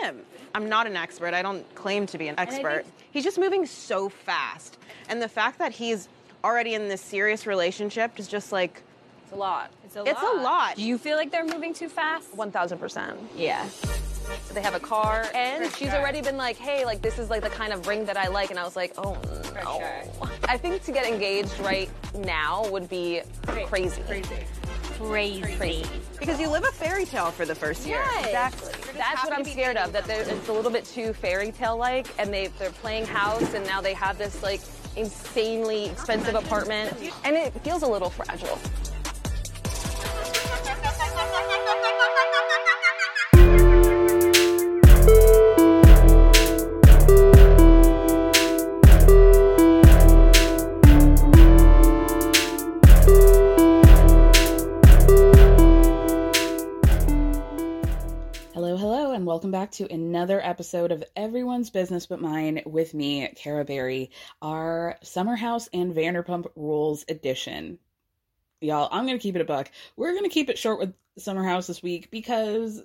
Him. I'm not an expert. I don't claim to be an expert. He's just moving so fast. And the fact that he's already in this serious relationship is just like It's a lot. It's a lot. It's a lot. Do you feel like they're moving too fast? 1000%. Yeah. They have a car, and For she's sure. already been like, "Hey, like this is like the kind of ring that I like," and I was like, "Oh no." sure. I think to get engaged right now would be crazy. Crazy. Crazy. Because you live a fairy tale for the first year. Yes. Exactly. That's what I'm scared of. That it's a little bit too fairy tale like, and they they're playing house, and now they have this like insanely expensive apartment, and it feels a little fragile. back to another episode of Everyone's Business But Mine with me, Kara Berry, our Summer House and Vanderpump Rules edition. Y'all, I'm going to keep it a buck. We're going to keep it short with Summer House this week because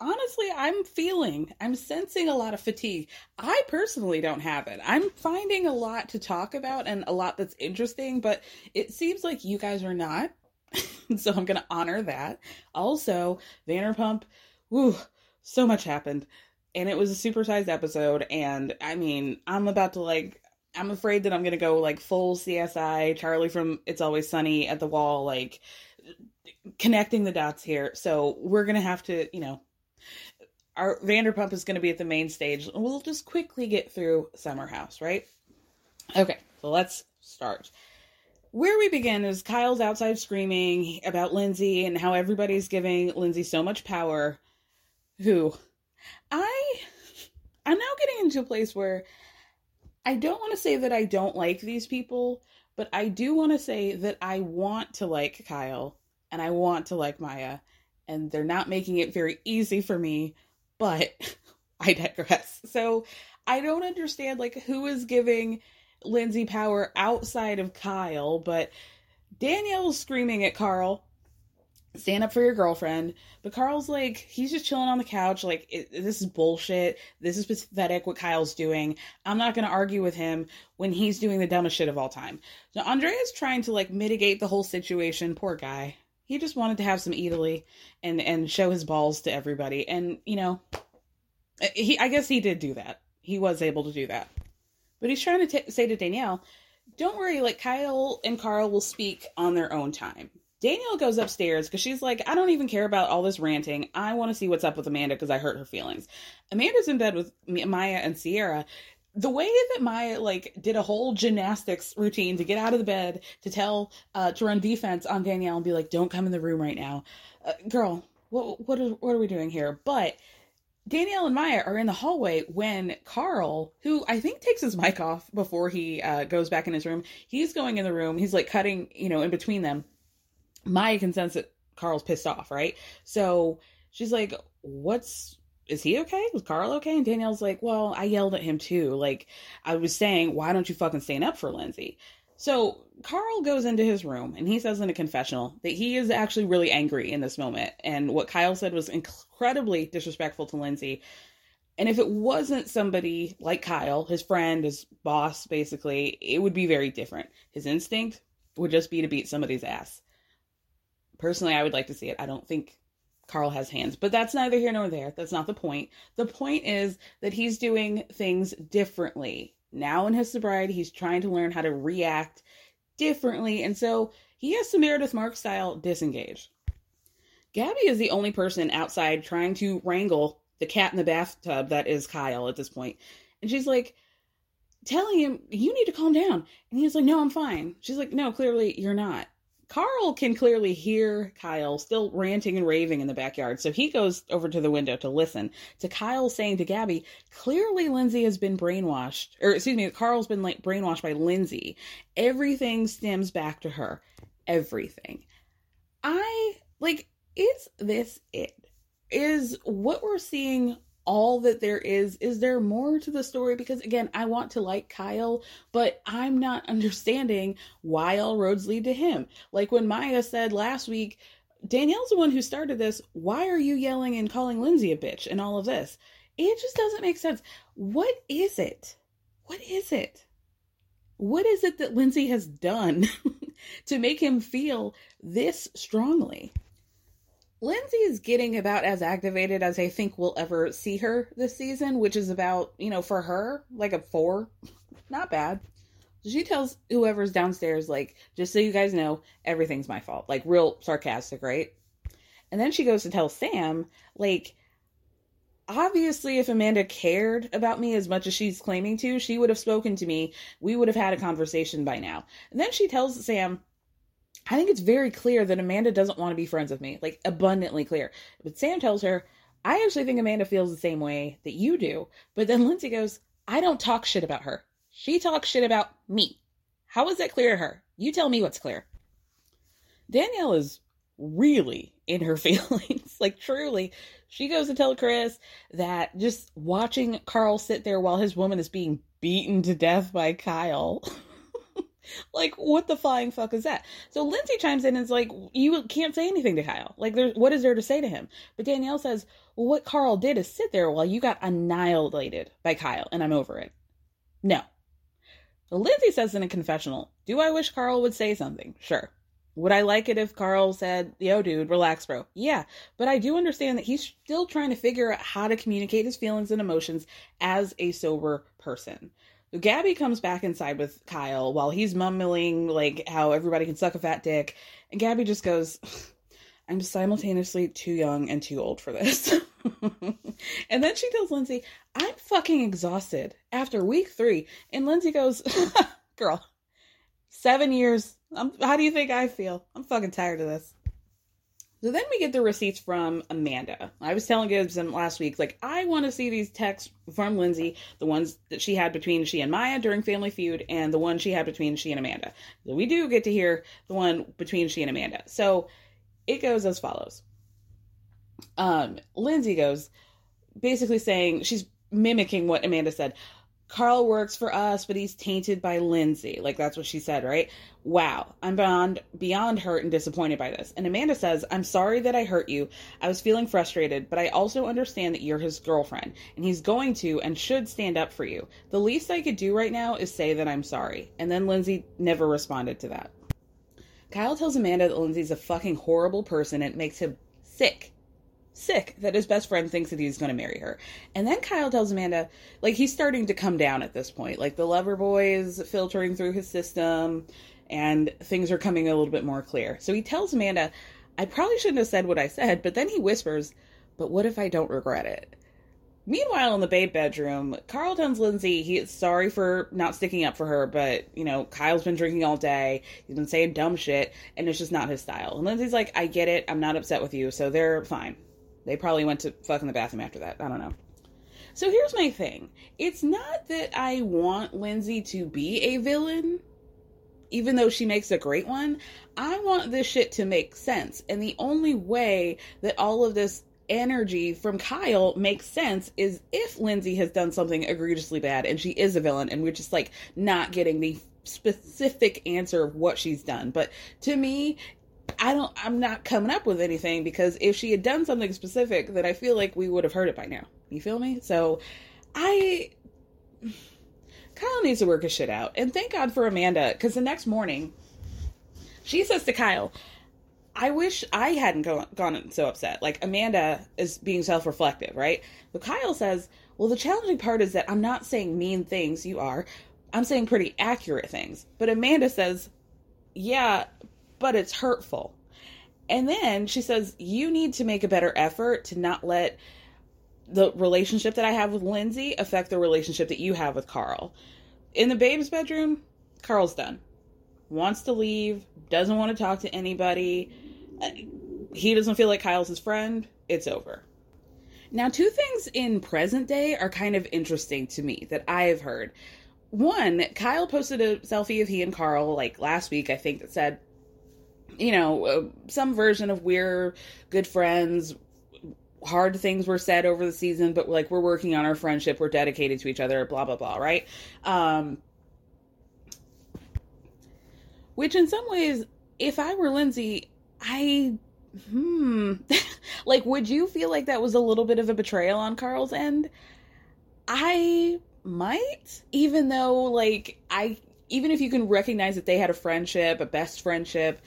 honestly, I'm feeling, I'm sensing a lot of fatigue. I personally don't have it. I'm finding a lot to talk about and a lot that's interesting, but it seems like you guys are not. so I'm going to honor that. Also, Vanderpump, whew, so much happened. And it was a supersized episode. And I mean, I'm about to like, I'm afraid that I'm to go like full CSI, Charlie from It's Always Sunny at the wall, like connecting the dots here. So we're to have to, you know, our Vanderpump is to be at the main stage. We'll just quickly get through Summer House, right? Okay, so let's start. Where we begin is Kyle's outside screaming about Lindsay and how everybody's giving Lindsay so much power. Who I I'm now getting into a place where I don't want to say that I don't like these people, but I do want to say that I want to like Kyle and I want to like Maya, and they're not making it very easy for me, but I digress. So I don't understand like who is giving Lindsay power outside of Kyle, but Danielle's screaming at Carl, stand up for your girlfriend. But Carl's like, he's just chilling on the couch. Like, this is bullshit. This is pathetic what Kyle's doing. I'm not going to argue with him when he's doing the dumbest shit of all time. So Andrea's trying to like mitigate the whole situation. Poor guy. He just wanted to have some Italy and and show his balls to everybody. And you know, uh, he I guess he did do that. He was able to do that. But he's trying to t- say to Danielle, don't worry, like Kyle and Carl will speak on their own time. Danielle goes upstairs because she's like, I don't even care about all this ranting. I want to see what's up with Amanda because I hurt her feelings. Amanda's in bed with Maya and Ciara. The way that Maya like did a whole gymnastics routine to get out of the bed to tell uh to run defense on Danielle and be like, "Don't come in the room right now," uh, girl. what what are, what are we doing here? But Danielle and Maya are in the hallway when Carl, who I think takes his mic off before he uh, goes back in his room, he's going in the room. He's like cutting, you know, in between them. Maya can sense that Carl's pissed off, right? So she's like, "What's is he okay? Is Carl okay?" And Danielle's like, "Well, I yelled at him too. Like I was saying, why don't you fucking stand up for Lindsay?" So Carl goes into his room and he says in a confessional that he is actually really angry in this moment. And what Kyle said was incredibly disrespectful to Lindsay. And if it wasn't somebody like Kyle, his friend, his boss, basically, it would be very different. His instinct would just be to beat somebody's ass. Personally, I would like to see it. I don't think Carl has hands, but that's neither here nor there. That's not the point. The point is that he's doing things differently. Now in his sobriety, he's trying to learn how to react differently. And so he has to Meredith Mark style disengage. Gabby is the only person outside trying to wrangle the cat in the bathtub that is Kyle at this point. And she's like, telling him, You need to calm down. And he's like, No, I'm fine. She's like, No, clearly you're not. Carl can clearly hear Kyle still ranting and raving in the backyard, so he goes over to the window to listen to Kyle saying to Gabby, clearly Lindsay has been brainwashed, or excuse me, Carl's been like brainwashed by Lindsay. Everything stems back to her. Everything. I like, is this it? Is what we're seeing all that there is is there more to the story? Because again i want to like kyle but i'm not understanding why all roads lead to him. Like when maya said last week danielle's the one who started this. Why are you yelling and calling lindsay a bitch and all of this? It just doesn't make sense. What is it? What is it? What is it that lindsay has done to make him feel this strongly Lindsay is getting about as activated as I think we'll ever see her this season, which is about, you know, for her, like a four. Not bad. She tells whoever's downstairs, like, just so you guys know, everything's my fault. Like, real sarcastic, right? And then she goes to tell Sam, like, obviously, if Amanda cared about me as much as she's claiming to, she would have spoken to me. We would have had a conversation by now. And then she tells Sam, I think it's very clear that Amanda doesn't want to be friends with me, like abundantly clear. But Sam tells her, I actually think Amanda feels the same way that you do. But then Lindsay goes, I don't talk shit about her. She talks shit about me. How is that clear to her? You tell me what's clear. Danielle is really in her feelings. like, truly. She goes to tell Chris that just watching Carl sit there while his woman is being beaten to death by Kyle. like what the flying fuck is that? So lindsay chimes in and is like you can't say anything to kyle. Like there's what is there to say to him? But danielle says well what carl did is sit there while you got annihilated by kyle and i'm over it. No. So lindsay says in a confessional do i wish carl would say something? Sure. Would I like it if Carl said, yo, dude, relax, bro? Yeah, but I do understand that he's still trying to figure out how to communicate his feelings and emotions as a sober person. Gabby comes back inside with Kyle while he's mumbling like how everybody can suck a fat dick, and Gabby just goes, "I'm simultaneously too young and too old for this." and then she tells Lindsay, "I'm fucking exhausted after week three. and Lindsay goes, "Girl, seven years. I'm, how do you think I feel? I'm fucking tired of this." So then we get the receipts from Amanda. I was telling Gibson last week, like, I want to see these texts from Lindsay, the ones that she had between she and Maya during Family Feud, and the one she had between she and Amanda. So we do get to hear the one between she and Amanda. So it goes as follows. Um, Lindsay goes, basically saying, she's mimicking what Amanda said. Carl works for us, but he's tainted by Lindsay. Like that's what she said, right? Wow, I'm beyond beyond hurt and disappointed by this. And Amanda says, "I'm sorry that I hurt you. I was feeling frustrated, but I also understand that you're his girlfriend, and he's going to and should stand up for you. The least I could do right now is say that I'm sorry." And then Lindsay never responded to that. Kyle tells Amanda that Lindsay's a fucking horrible person and it makes him sick sick that his best friend thinks that he's going to marry her. And then Kyle tells Amanda, like, he's starting to come down at this point. Like, the Loverboy is filtering through his system and things are coming a little bit more clear. So he tells Amanda, I probably shouldn't have said what I said, but then he whispers, but what if I don't regret it? Meanwhile, in the babe bedroom, Carl tells Lindsay he is sorry for not sticking up for her, but, you know, Kyle's been drinking all day. He's been saying dumb shit, and it's just not his style. And Lindsay's like, I get it. I'm not upset with you. So they're fine. They probably went to fuck in the bathroom after that. I don't know. So here's my thing it's not that I want Lindsay to be a villain, even though she makes a great one. I want this shit to make sense. And the only way that all of this energy from Kyle makes sense is if Lindsay has done something egregiously bad and she is a villain and we're just like not getting the specific answer of what she's done. But to me, I don't I'm not coming up with anything because if she had done something specific, then I feel like we would have heard it by now. You feel me? So I Kyle needs to work his shit out. And thank God for Amanda, because the next morning she says to Kyle, I wish I hadn't go- gone so upset. Like Amanda is being self-reflective, right? But Kyle says, "Well, the challenging part is that I'm not saying mean things. You are. I'm saying pretty accurate things." But Amanda says, "Yeah, but it's hurtful." And then she says, "You need to make a better effort to not let the relationship that I have with Lindsay affect the relationship that you have with Carl." In the babe's bedroom, Carl's done. Wants to leave, doesn't want to talk to anybody he doesn't feel like Kyle's his friend, it's over. Now, two things in present day are kind of interesting to me that I have heard. One, Kyle posted a selfie of he and Carl like last week, I think, that said, you know, uh, some version of we're good friends. Hard things were said over the season, but like we're working on our friendship, we're dedicated to each other, blah blah blah, right? Um, which in some ways, if I were Lindsay, I hmm like would you feel like that was a little bit of a betrayal on Carl's end? I might even though like I even if you can recognize that they had a friendship, a best friendship,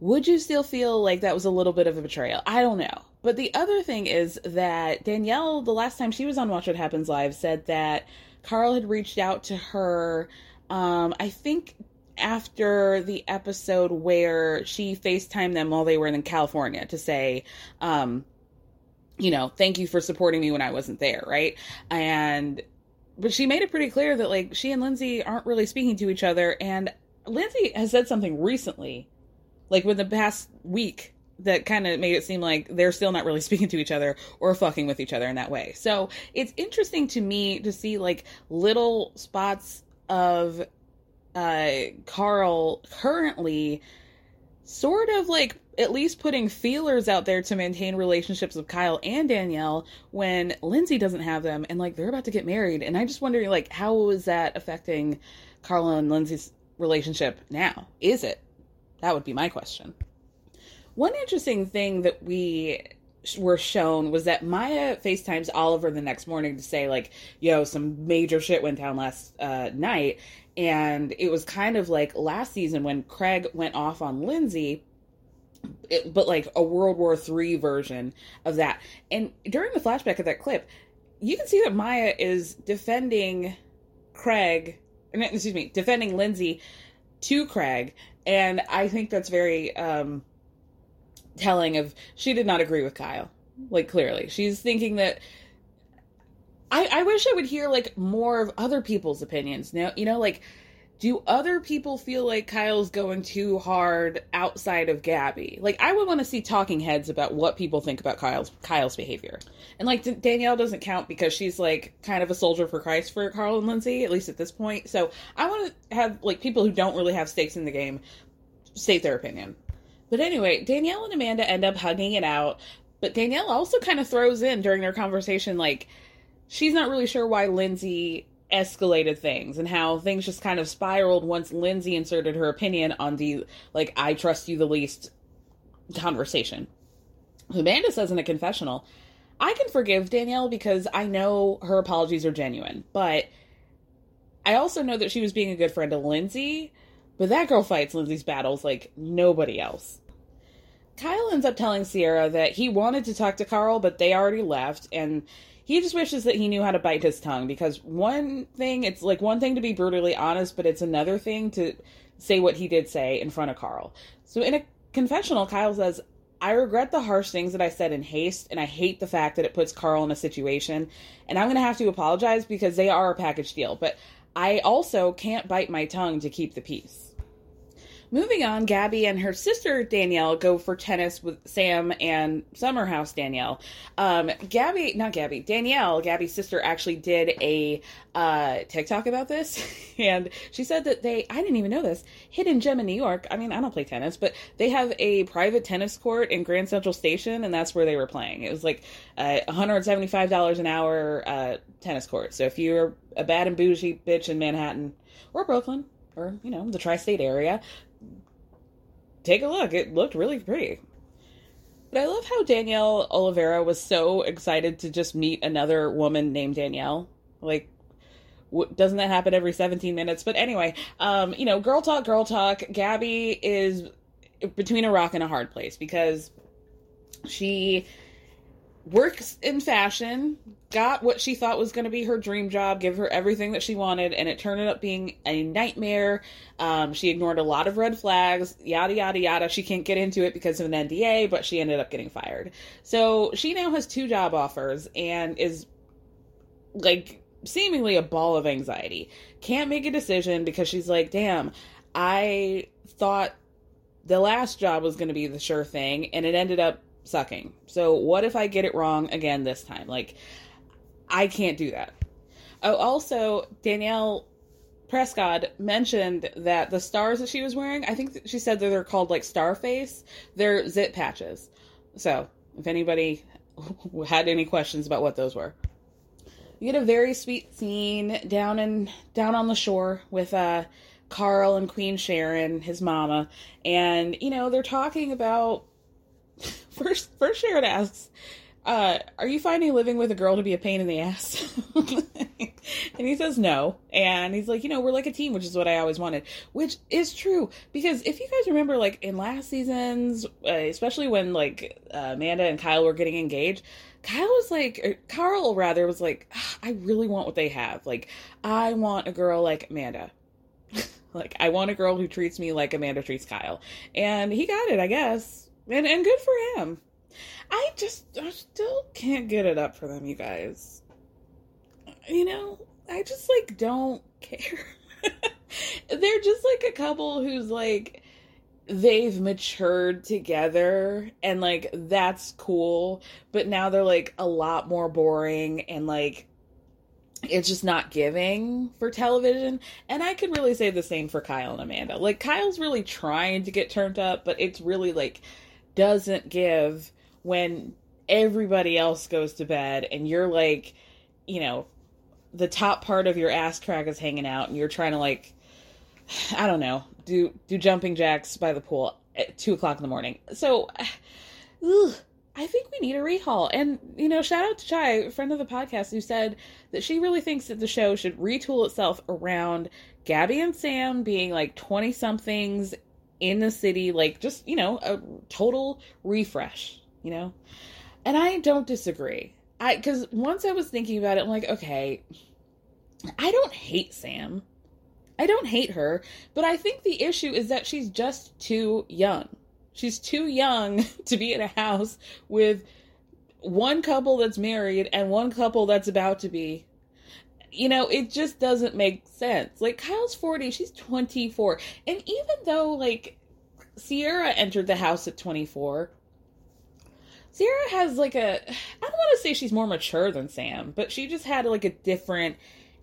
would you still feel like that was a little bit of a betrayal? I don't know. But the other thing is that Danielle, the last time she was on Watch What Happens Live, said that Carl had reached out to her, um, I think after the episode where she FaceTimed them while they were in California to say, um, you know, thank you for supporting me when I wasn't there, right? And but she made it pretty clear that like she and Lindsay aren't really speaking to each other and Lindsay has said something recently, like within the past week, that kind of made it seem like they're still not really speaking to each other or fucking with each other in that way. So it's interesting to me to see like little spots of uh, Carl currently sort of like at least putting feelers out there to maintain relationships with Kyle and Danielle when Lindsay doesn't have them and like they're about to get married. And I just wondering like how is that affecting Carl and Lindsay's relationship now? Is it? That would be my question. One interesting thing that we were shown was that Maya FaceTimes Oliver the next morning to say like, "Yo, some major shit went down last uh, night," and it was kind of like last season when Craig went off on Lindsay. It, but like a World War Three version of that. And during the flashback of that clip, you can see that Maya is defending Craig, excuse me, defending Lindsay to Craig, and I think that's very um, telling. Of she did not agree with Kyle, like clearly she's thinking that I, I wish I would hear like more of other people's opinions. Now, you know, like, do other people feel like Kyle's going too hard outside of Gabby? Like, I would want to see talking heads about what people think about Kyle's Kyle's behavior. And like Danielle doesn't count because she's like kind of a soldier for Christ for Carl and Lindsay, at least at this point. So I want to have like people who don't really have stakes in the game state their opinion. But anyway, Danielle and Amanda end up hugging it out. But Danielle also kind of throws in during their conversation, like, she's not really sure why Lindsay escalated things and how things just kind of spiraled once Lindsay inserted her opinion on the like I trust you the least conversation. Amanda says in a confessional, I can forgive Danielle because I know her apologies are genuine, but I also know that she was being a good friend to Lindsay, but that girl fights Lindsay's battles like nobody else. Kyle ends up telling Ciara that he wanted to talk to Carl, but they already left, and he just wishes that he knew how to bite his tongue because one thing, it's like one thing to be brutally honest, but it's another thing to say what he did say in front of Carl. So in a confessional, Kyle says, I regret the harsh things that I said in haste, and I hate the fact that it puts Carl in a situation. And I'm going to have to apologize because they are a package deal. But I also can't bite my tongue to keep the peace. Moving on, Gabby and her sister Danielle go for tennis with Sam and Summerhouse Danielle. Um, Gabby, not Gabby, Danielle, Gabby's sister, actually did a uh, TikTok about this, and she said that they, I didn't even know this, Hidden Gem in New York. I mean, I don't play tennis, but they have a private tennis court in Grand Central Station, and that's where they were playing. It was like uh, $175 an hour uh, tennis court. So if you're a bad and bougie bitch in Manhattan or Brooklyn, or you know the tri-state area take a look. It looked really pretty. But I love how Danielle Olivera was so excited to just meet another woman named Danielle. Like, w- doesn't that happen every 17 minutes? But anyway, um, you know, girl talk, girl talk. Gabby is between a rock and a hard place because she works in fashion, got what she thought was going to be her dream job, give her everything that she wanted, and it turned up being a nightmare. Um, she ignored a lot of red flags, yada, yada, yada. She can't get into it because of an NDA, but she ended up getting fired. So she now has two job offers and is like seemingly a ball of anxiety. Can't make a decision because she's like, damn, I thought the last job was going to be the sure thing, and it ended up sucking. So what if I get it wrong again this time? Like, I can't do that. Oh, also, Danielle Prescott mentioned that the stars that she was wearing, I think she said that they're called like Starface. They're zit patches. So, if anybody had any questions about what those were. You get a very sweet scene down in down on the shore with uh Carl and Queen Sharon, his mama, and you know, they're talking about first first Sharon asks, uh, are you finding living with a girl to be a pain in the ass? and he says no. And he's like, you know, we're like a team, which is what I always wanted, which is true. Because if you guys remember, like in last seasons, uh, especially when like uh, Amanda and Kyle were getting engaged, Kyle was like, Carl rather was like, ah, I really want what they have. Like, I want a girl like Amanda. like, I want a girl who treats me like Amanda treats Kyle. And he got it, I guess and and good for him. I just I still can't get it up for them, you guys. You know, I just like don't care. They're just like a couple who's like they've matured together and like that's cool, but now they're like a lot more boring and like it's just not giving for television. And I can really say the same for Kyle and Amanda. Like Kyle's really trying to get turned up, but it's really like doesn't give when everybody else goes to bed and you're like, you know, the top part of your ass crack is hanging out and you're trying to like, I don't know, do do jumping jacks by the pool at two o'clock in the morning. So, ugh, I think we need a rehaul. And you know, shout out to Chai, friend of the podcast, who said that she really thinks that the show should retool itself around Gabby and Sam being like twenty somethings in the city, like just, you know, a total refresh, you know? And I don't disagree. I, cause once I was thinking about it, I'm like, okay, I don't hate Sam. I don't hate her, but I think the issue is that she's just too young. She's too young to be in a house with one couple that's married and one couple that's about to be you know, it just doesn't make sense. Like Kyle's 40, she's 24. And even though like Ciara entered the house at 24, Ciara has like a I don't want to say she's more mature than Sam, but she just had like a different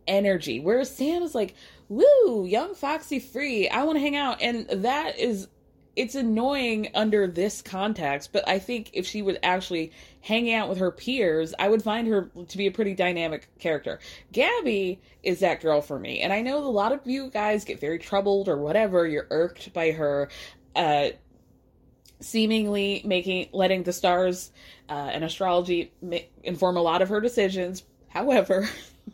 energy. Whereas Sam is like, "Woo, young foxy free. I want to hang out." And that is it's annoying under this context, but I think if she was actually hanging out with her peers, I would find her to be a pretty dynamic character. Gabby is that girl for me. And I know a lot of you guys get very troubled or whatever, you're irked by her uh seemingly making letting the stars uh, and astrology ma- inform a lot of her decisions. However,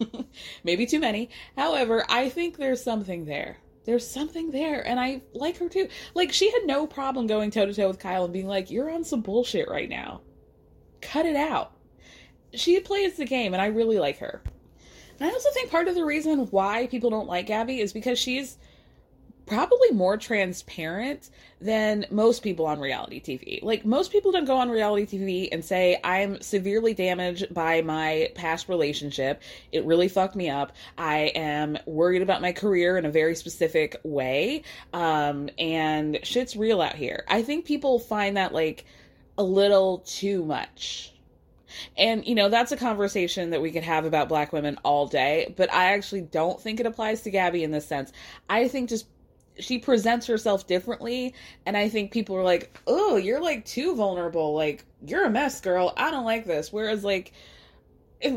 maybe too many. However, I think there's something there there's something there and i like her too. Like she had no problem going toe to toe with kyle and being like you're on some bullshit right now. Cut it out. She plays the game and i really like her. And i also think part of the reason why people don't like gabby is because she's probably more transparent than most people on reality TV. Like most people don't go on reality TV and say I'm severely damaged by my past relationship. It really fucked me up. I am worried about my career in a very specific way. Um and shit's real out here. I think people find that like a little too much. And, you know, that's a conversation that we could have about black women all day, but I actually don't think it applies to Gabby in this sense. I think just she presents herself differently, and I think people are like, oh, you're like too vulnerable. Like, you're a mess, girl. I don't like this. Whereas, like,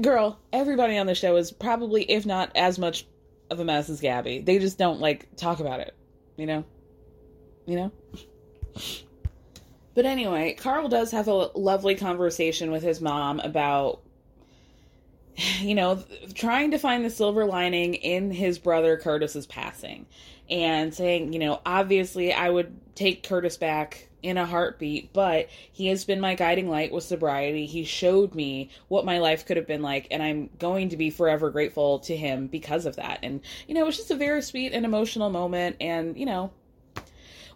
girl, everybody on the show is probably, if not as much of a mess as Gabby. They just don't like talk about it, you know? You know? But anyway, Carl does have a lovely conversation with his mom about, you know, trying to find the silver lining in his brother Curtis's passing and saying, you know, obviously I would take Curtis back in a heartbeat, but he has been my guiding light with sobriety. He showed me what my life could have been like, and I'm going to be forever grateful to him because of that. And, you know, it was just a very sweet and emotional moment, and, you know,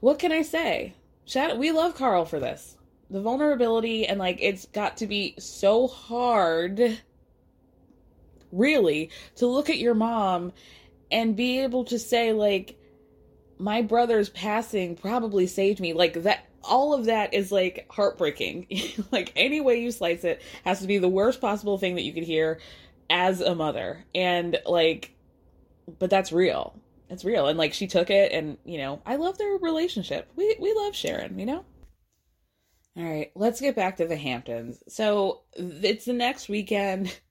what can I say? Shout, we love Carl for this. The vulnerability and like it's got to be so hard really to look at your mom and be able to say like my brother's passing probably saved me. Like that all of that is like heartbreaking. Like any way you slice it has to be the worst possible thing that you could hear as a mother. And like but that's real. It's real. And like she took it and you know i love their relationship. We we love sharon you know? All right let's get back to the hamptons. So it's the next weekend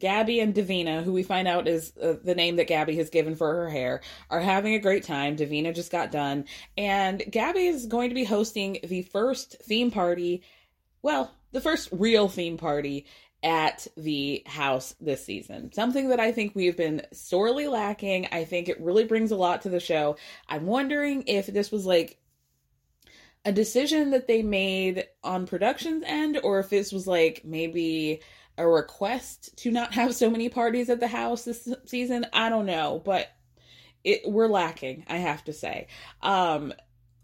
Gabby and Davina, who we find out is uh, the name that Gabby has given for her hair, are having a great time. Davina just got done, and Gabby is going to be hosting the first theme party, well, the first real theme party at the house this season. Something that I think we've been sorely lacking. I think it really brings a lot to the show. I'm wondering if this was like a decision that they made on production's end or if this was like maybe a request to not have so many parties at the house this season. I don't know, but it we're lacking, I have to say. Um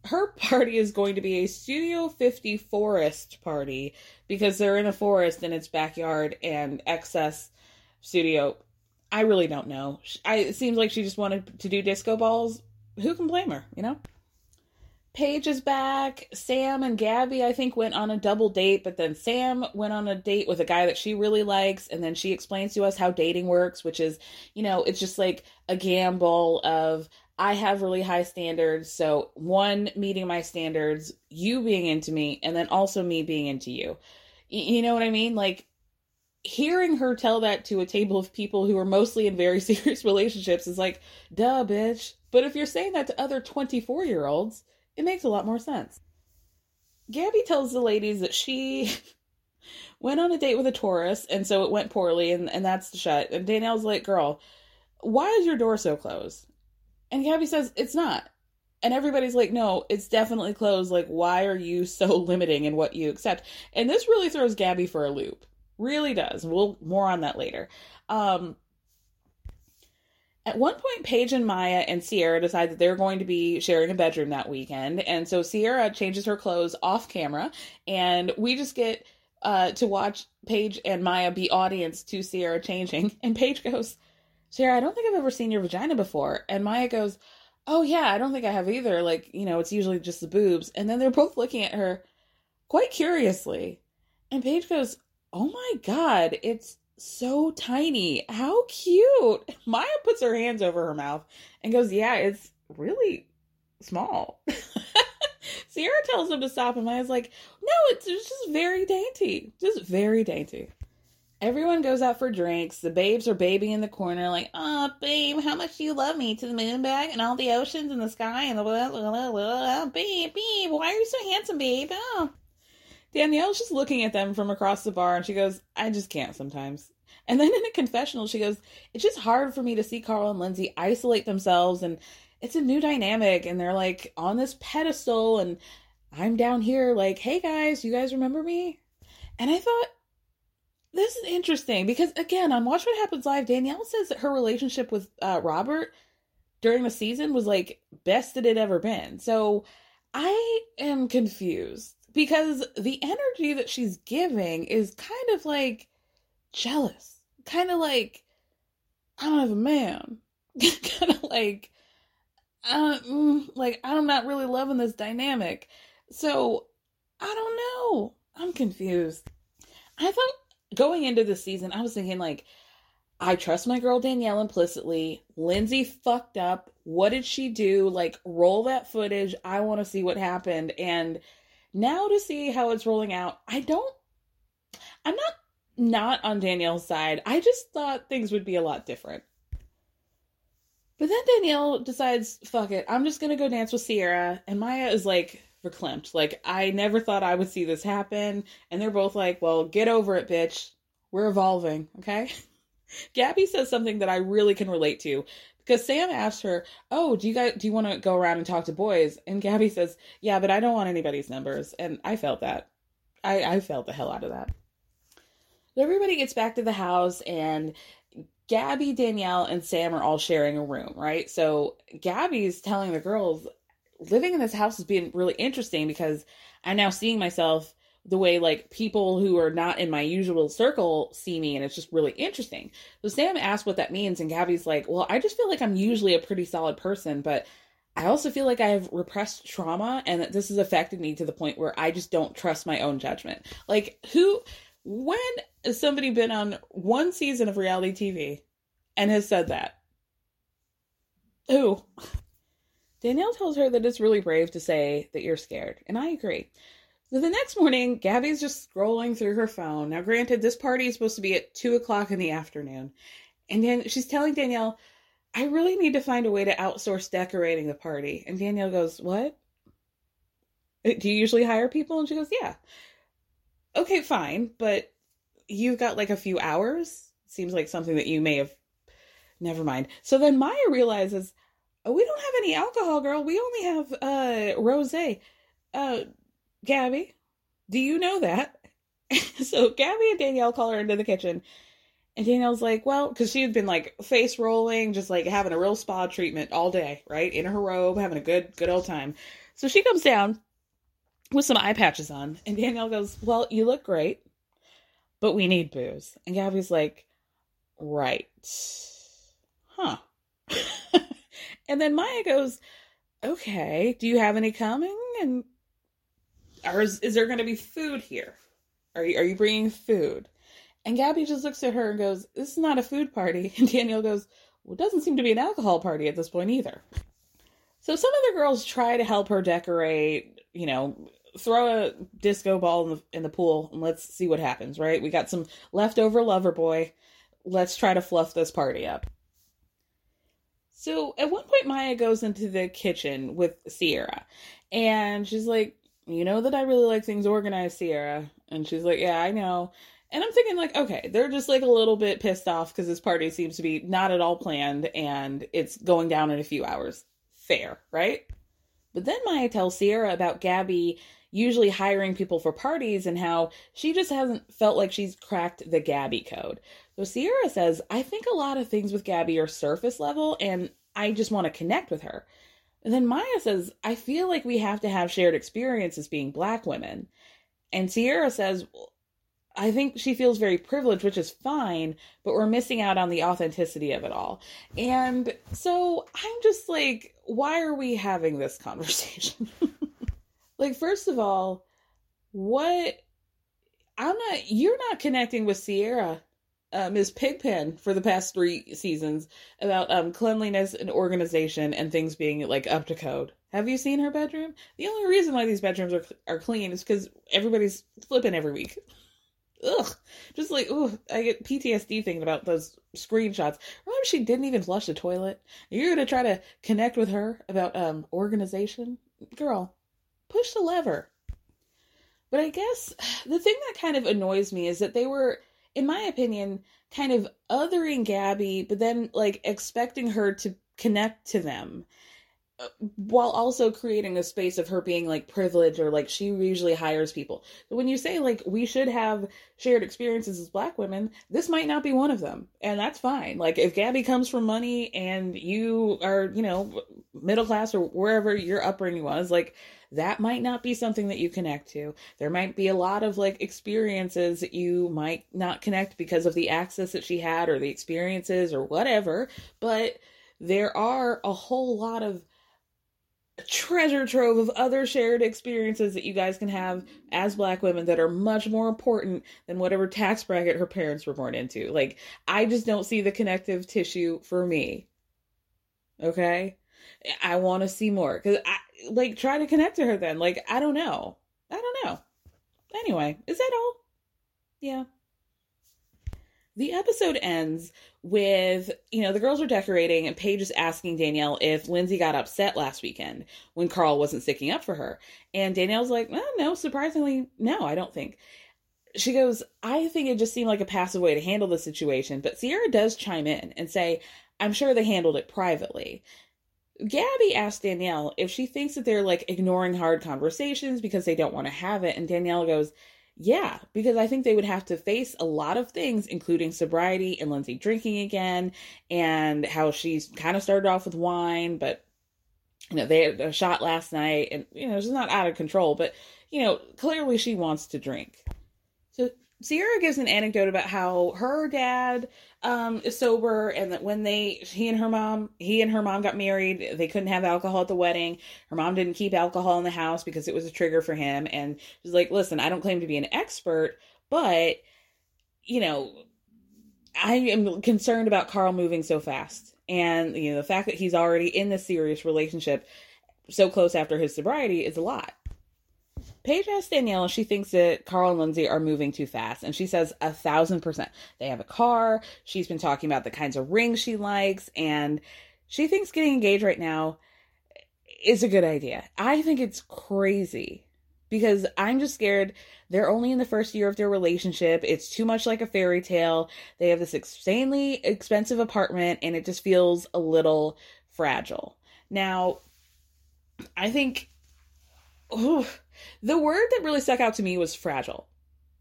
her party is going to be a Studio 50 forest party because they're in a forest in its backyard and excess studio. I really don't know. I, it seems like she just wanted to do disco balls. Who can blame her, you know? Paige is back. Sam and Gabby, I think, went on a double date, but then Sam went on a date with a guy that she really likes. And then she explains to us how dating works, which is, you know, it's just like a gamble of I have really high standards. So, one, meeting my standards, you being into me, and then also me being into you. You know what I mean? Like, hearing her tell that to a table of people who are mostly in very serious relationships is like, duh, bitch. But if you're saying that to other 24 year olds, it makes a lot more sense. Gabby tells the ladies that she went on a date with a Taurus, and so it went poorly, and, and that's the shut. And Danielle's like, girl, why is your door so closed? And Gabby says, it's not. And everybody's like, no, it's definitely closed. Like, why are you so limiting in what you accept? And this really throws Gabby for a loop. Really does. We'll more on that later. Um, at one point, Paige and Maya and Ciara decide that they're going to be sharing a bedroom that weekend. And so Ciara changes her clothes off camera, and we just get uh, to watch Paige and Maya be audience to Ciara changing. And Paige goes, Ciara, I don't think I've ever seen your vagina before. And Maya goes, Oh, yeah, I don't think I have either. Like, you know, it's usually just the boobs. And then they're both looking at her quite curiously. And Paige goes, Oh my God, it's so tiny. How cute. Maya puts her hands over her mouth and goes, Yeah, it's really small. Ciara tells him to stop, and Maya's like, No, it's just very dainty. Just very dainty. Everyone goes out for drinks. The babes are babying in the corner, like, oh, babe, how much do you love me? To the moon back and all the oceans and the sky and the blah, blah, blah, blah. babe, babe, why are you so handsome, babe? Oh. Danielle's just looking at them from across the bar and she goes, I just can't sometimes. And then in a confessional, she goes, It's just hard for me to see Carl and Lindsay isolate themselves and it's a new dynamic and they're like on this pedestal and I'm down here like, hey guys, you guys remember me? And I thought, this is interesting because again, on Watch What Happens Live, Danielle says that her relationship with uh, Robert during the season was like best that it ever been. So I am confused because the energy that she's giving is kind of like jealous, kind of like I don't have a man, kind of like uh, like I'm not really loving this dynamic. So I don't know. I'm confused. I thought going into the season, I was thinking like I trust my girl Danielle implicitly. Lindsay fucked up. What did she do? Like, roll that footage. I want to see what happened. And now to see how it's rolling out, I don't, I'm not not on Danielle's side. I just thought things would be a lot different. But then Danielle decides, fuck it, I'm just gonna go dance with Ciara. And Maya is like, verklempt. Like, I never thought I would see this happen. And they're both like, well, get over it, bitch. We're evolving, okay? Gabby says something that I really can relate to because Sam asked her, "Oh, do you guys do you want to go around and talk to boys?" And Gabby says, "Yeah, but I don't want anybody's numbers." And I felt that. I I felt the hell out of that. Everybody gets back to the house and Gabby, Danielle, and Sam are all sharing a room, right? So Gabby's telling the girls, living in this house has been really interesting because I'm now seeing myself the way like people who are not in my usual circle see me and it's just really interesting. So Sam asked what that means and Gabby's like, "Well, I just feel like I'm usually a pretty solid person, but I also feel like I have repressed trauma and that this has affected me to the point where I just don't trust my own judgment." Like who when has somebody been on one season of reality TV and has said that? Who? Danielle tells her that it's really brave to say that you're scared, and I agree. So the next morning, Gabby's just scrolling through her phone. Now, granted, this party is supposed to be at two o'clock in the afternoon. And then she's telling Danielle, I really need to find a way to outsource decorating the party. And Danielle goes, What? Uh, do you usually hire people? And she goes, Yeah. Okay, fine. But you've got like a few hours. Seems like something that you may have. Never mind. So then Maya realizes, oh, we don't have any alcohol, girl. We only have uh rose. Uh Gabby, do you know that? so Gabby and Danielle call her into the kitchen. And Danielle's like, well, because she had been like face rolling, just like having a real spa treatment all day, right? In her robe, having a good, good old time. So she comes down with some eye patches on. And Danielle goes, well, you look great, but we need booze. And Gabby's like, right. Huh. and then Maya goes, okay, do you have any coming? And or is, is there going to be food here? Are you, are you bringing food? And Gabby just looks at her and goes, This is not a food party. And Danielle goes, Well, it doesn't seem to be an alcohol party at this point either. So some of the girls try to help her decorate, you know, throw a disco ball in the, in the pool and let's see what happens, right? We got some leftover Loverboy. Let's try to fluff this party up. So at one point, Maya goes into the kitchen with Ciara and she's like, you know that I really like things organized, Ciara. And she's like, yeah, I know. And I'm thinking, like, okay, they're just like a little bit pissed off because this party seems to be not at all planned and it's going down in a few hours. Fair, right? But then Maya tells Ciara about Gabby usually hiring people for parties and how she just hasn't felt like she's cracked the Gabby code. So Ciara says, I think a lot of things with Gabby are surface level and I just want to connect with her. And then Maya says, I feel like we have to have shared experiences being black women. And Ciara says, I think she feels very privileged, which is fine, but we're missing out on the authenticity of it all. And so I'm just like, why are we having this conversation? like, first of all, what I'm not, you're not connecting with Ciara uh, Ms. Pigpen for the past three seasons about um, cleanliness and organization and things being like up to code. Have you seen her bedroom? The only reason why these bedrooms are are clean is because everybody's flipping every week. Ugh, just like ugh, I get PTSD thinking about those screenshots. Remember, she didn't even flush the toilet. You're gonna try to connect with her about um organization, girl. Push the lever. But I guess the thing that kind of annoys me is that they were in my opinion, kind of othering Gabby, but then like expecting her to connect to them. Uh, while also creating a space of her being like privileged or like she usually hires people. But when you say like we should have shared experiences as black women, this might not be one of them. And that's fine. Like if Gabby comes from money and you are, you know, middle class or wherever your upbringing was, like that might not be something that you connect to. There might be a lot of like experiences that you might not connect because of the access that she had or the experiences or whatever, but there are a whole lot of treasure trove of other shared experiences that you guys can have as black women that are much more important than whatever tax bracket her parents were born into. Like, I just don't see the connective tissue for me. Okay? I want to see more because I like try to connect to her then. Like, I don't know. I don't know. Anyway, is that all? Yeah. The episode ends with, you know, the girls are decorating and Paige is asking Danielle if Lindsay got upset last weekend when Carl wasn't sticking up for her. And Danielle's like, oh, no, surprisingly, no, I don't think. She goes, I think it just seemed like a passive way to handle the situation. But Ciara does chime in and say, I'm sure they handled it privately. Gabby asked Danielle if she thinks that they're like ignoring hard conversations because they don't want to have it. And Danielle goes, yeah, because I think they would have to face a lot of things, including sobriety and Lindsay drinking again, and how she's kind of started off with wine, but you know, they had a shot last night, and you know, she's not out of control, but you know, clearly she wants to drink. So Ciara gives an anecdote about how her dad um, is sober, and that when they, he and her mom, he and her mom got married, they couldn't have alcohol at the wedding. Her mom didn't keep alcohol in the house because it was a trigger for him. And she's like, "Listen, I don't claim to be an expert, but you know, I am concerned about Carl moving so fast, and you know, the fact that he's already in this serious relationship so close after his sobriety is a lot." Paige asks Danielle she thinks that Carl and Lindsay are moving too fast, and she says a thousand percent. They have a car. She's been talking about the kinds of rings she likes, and she thinks getting engaged right now is a good idea. I think it's crazy because I'm just scared they're only in the first year of their relationship. It's too much like a fairy tale. They have this insanely expensive apartment, and it just feels a little fragile. Now, I think. Ooh, the word that really stuck out to me was fragile.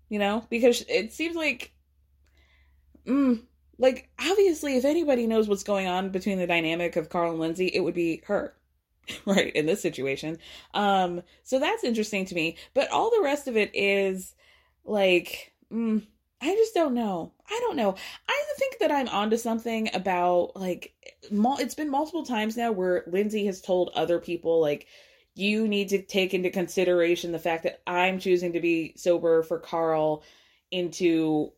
You know, because it seems like mm, like obviously if anybody knows what's going on between the dynamic of Carl and Lindsay, it would be her. right, in this situation. Um so that's interesting to me, but all the rest of it is like mm, I just don't know. I don't know. I think that I'm onto something about like it's been multiple times now where Lindsay has told other people like you need to take into consideration the fact that I'm choosing to be sober for Carl into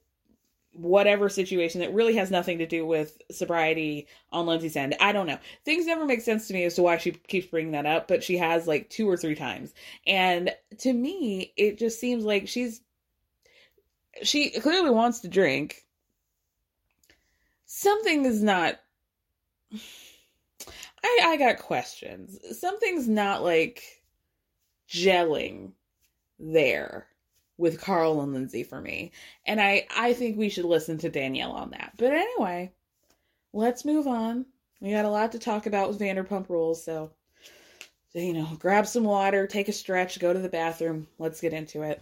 whatever situation that really has nothing to do with sobriety on Lindsay's end. I don't know. Things never make sense to me as to why she keeps bringing that up, but she has like two or three times. And to me, it just seems like she's she clearly wants to drink. Something is not I I got questions. Something's not like gelling there with Carl and Lindsay for me. And I I think we should listen to Danielle on that. But anyway, let's move on. We got a lot to talk about with Vanderpump Rules, so you know, grab some water, take a stretch, go to the bathroom. Let's get into it.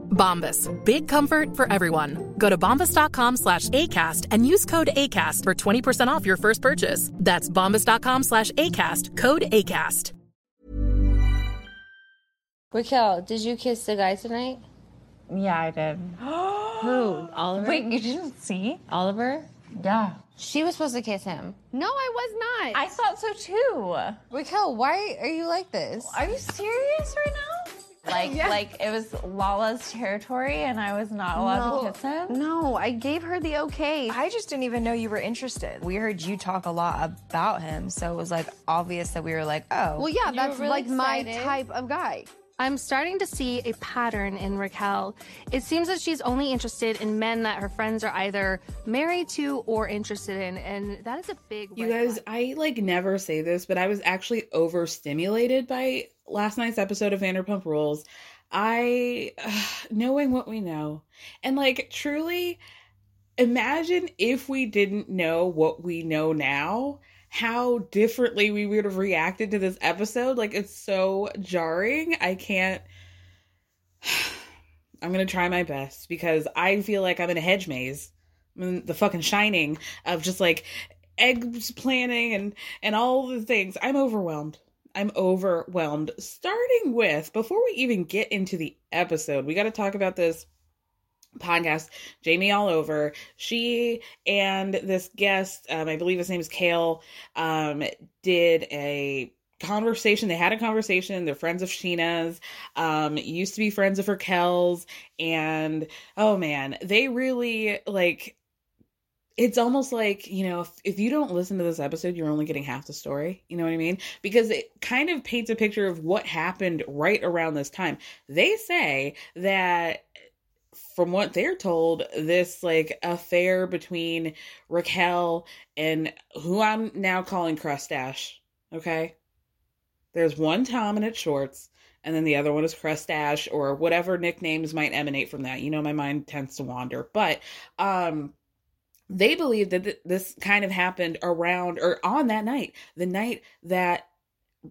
Bombas. Big comfort for everyone. Go to bombas.com slash ACAST and use code ACAST for 20% off your first purchase. That's bombas.com slash ACAST. Code ACAST. Raquel, did you kiss the guy tonight? Yeah, I did. Who? Oliver? Wait, you didn't see? Oliver? Yeah. She was supposed to kiss him. No, I was not. I thought so too. Raquel, why are you like this? Are you serious right now? Like, Yes. like it was Lala's territory, and I was not allowed to kiss him. No, I gave her the okay. I just didn't even know you were interested. We heard you talk a lot about him, so it was like obvious that we were like, oh. Well, yeah, You that's were really like my type of guy. I'm starting to see a pattern in Raquel. It seems that she's only interested in men that her friends are either married to or interested in, and that is a big. You guys. I like never say this, but I was actually overstimulated by last night's episode of Vanderpump Rules. I, knowing what we know, and like truly, imagine if we didn't know what we know now, how differently we would have reacted to this episode. Like, it's so jarring. I can't. I'm gonna try my best because I feel like I'm in a hedge maze. I'm in the fucking shining of just like eggs planning and and all the things. I'm overwhelmed. I'm overwhelmed. Starting with before we even get into the episode, we got to talk about this podcast jamie all over. She and this guest um i believe his name is kale um did a conversation. They had a conversation. They're friends of scheana's um used to be friends of raquel's and oh man they really like it's almost like you know if, if you don't listen to this episode you're only getting half the story. You know what i mean? Because it kind of paints a picture of what happened right around this time. They say that from what they're told this like affair between raquel and who i'm now calling crustache okay? There's one tom and it's shorts and then the other one is crustache or whatever nicknames might emanate from that. You know my mind tends to wander. But um they believe that th- this kind of happened around or on that night, the night that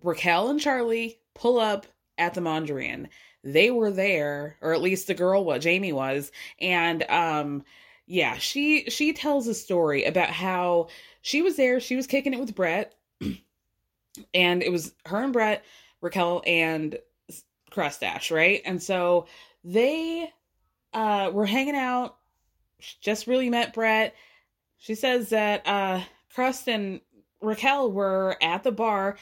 Raquel and Charli pull up at the Mondrian. They were there, or at least the girl what Jamie was, and um yeah, she she tells a story about how she was there, she was kicking it with Brett, and it was her and Brett, Raquel and Crustache, right? And so they uh were hanging out, just really met Brett. She says that uh Crust and Raquel were at the bar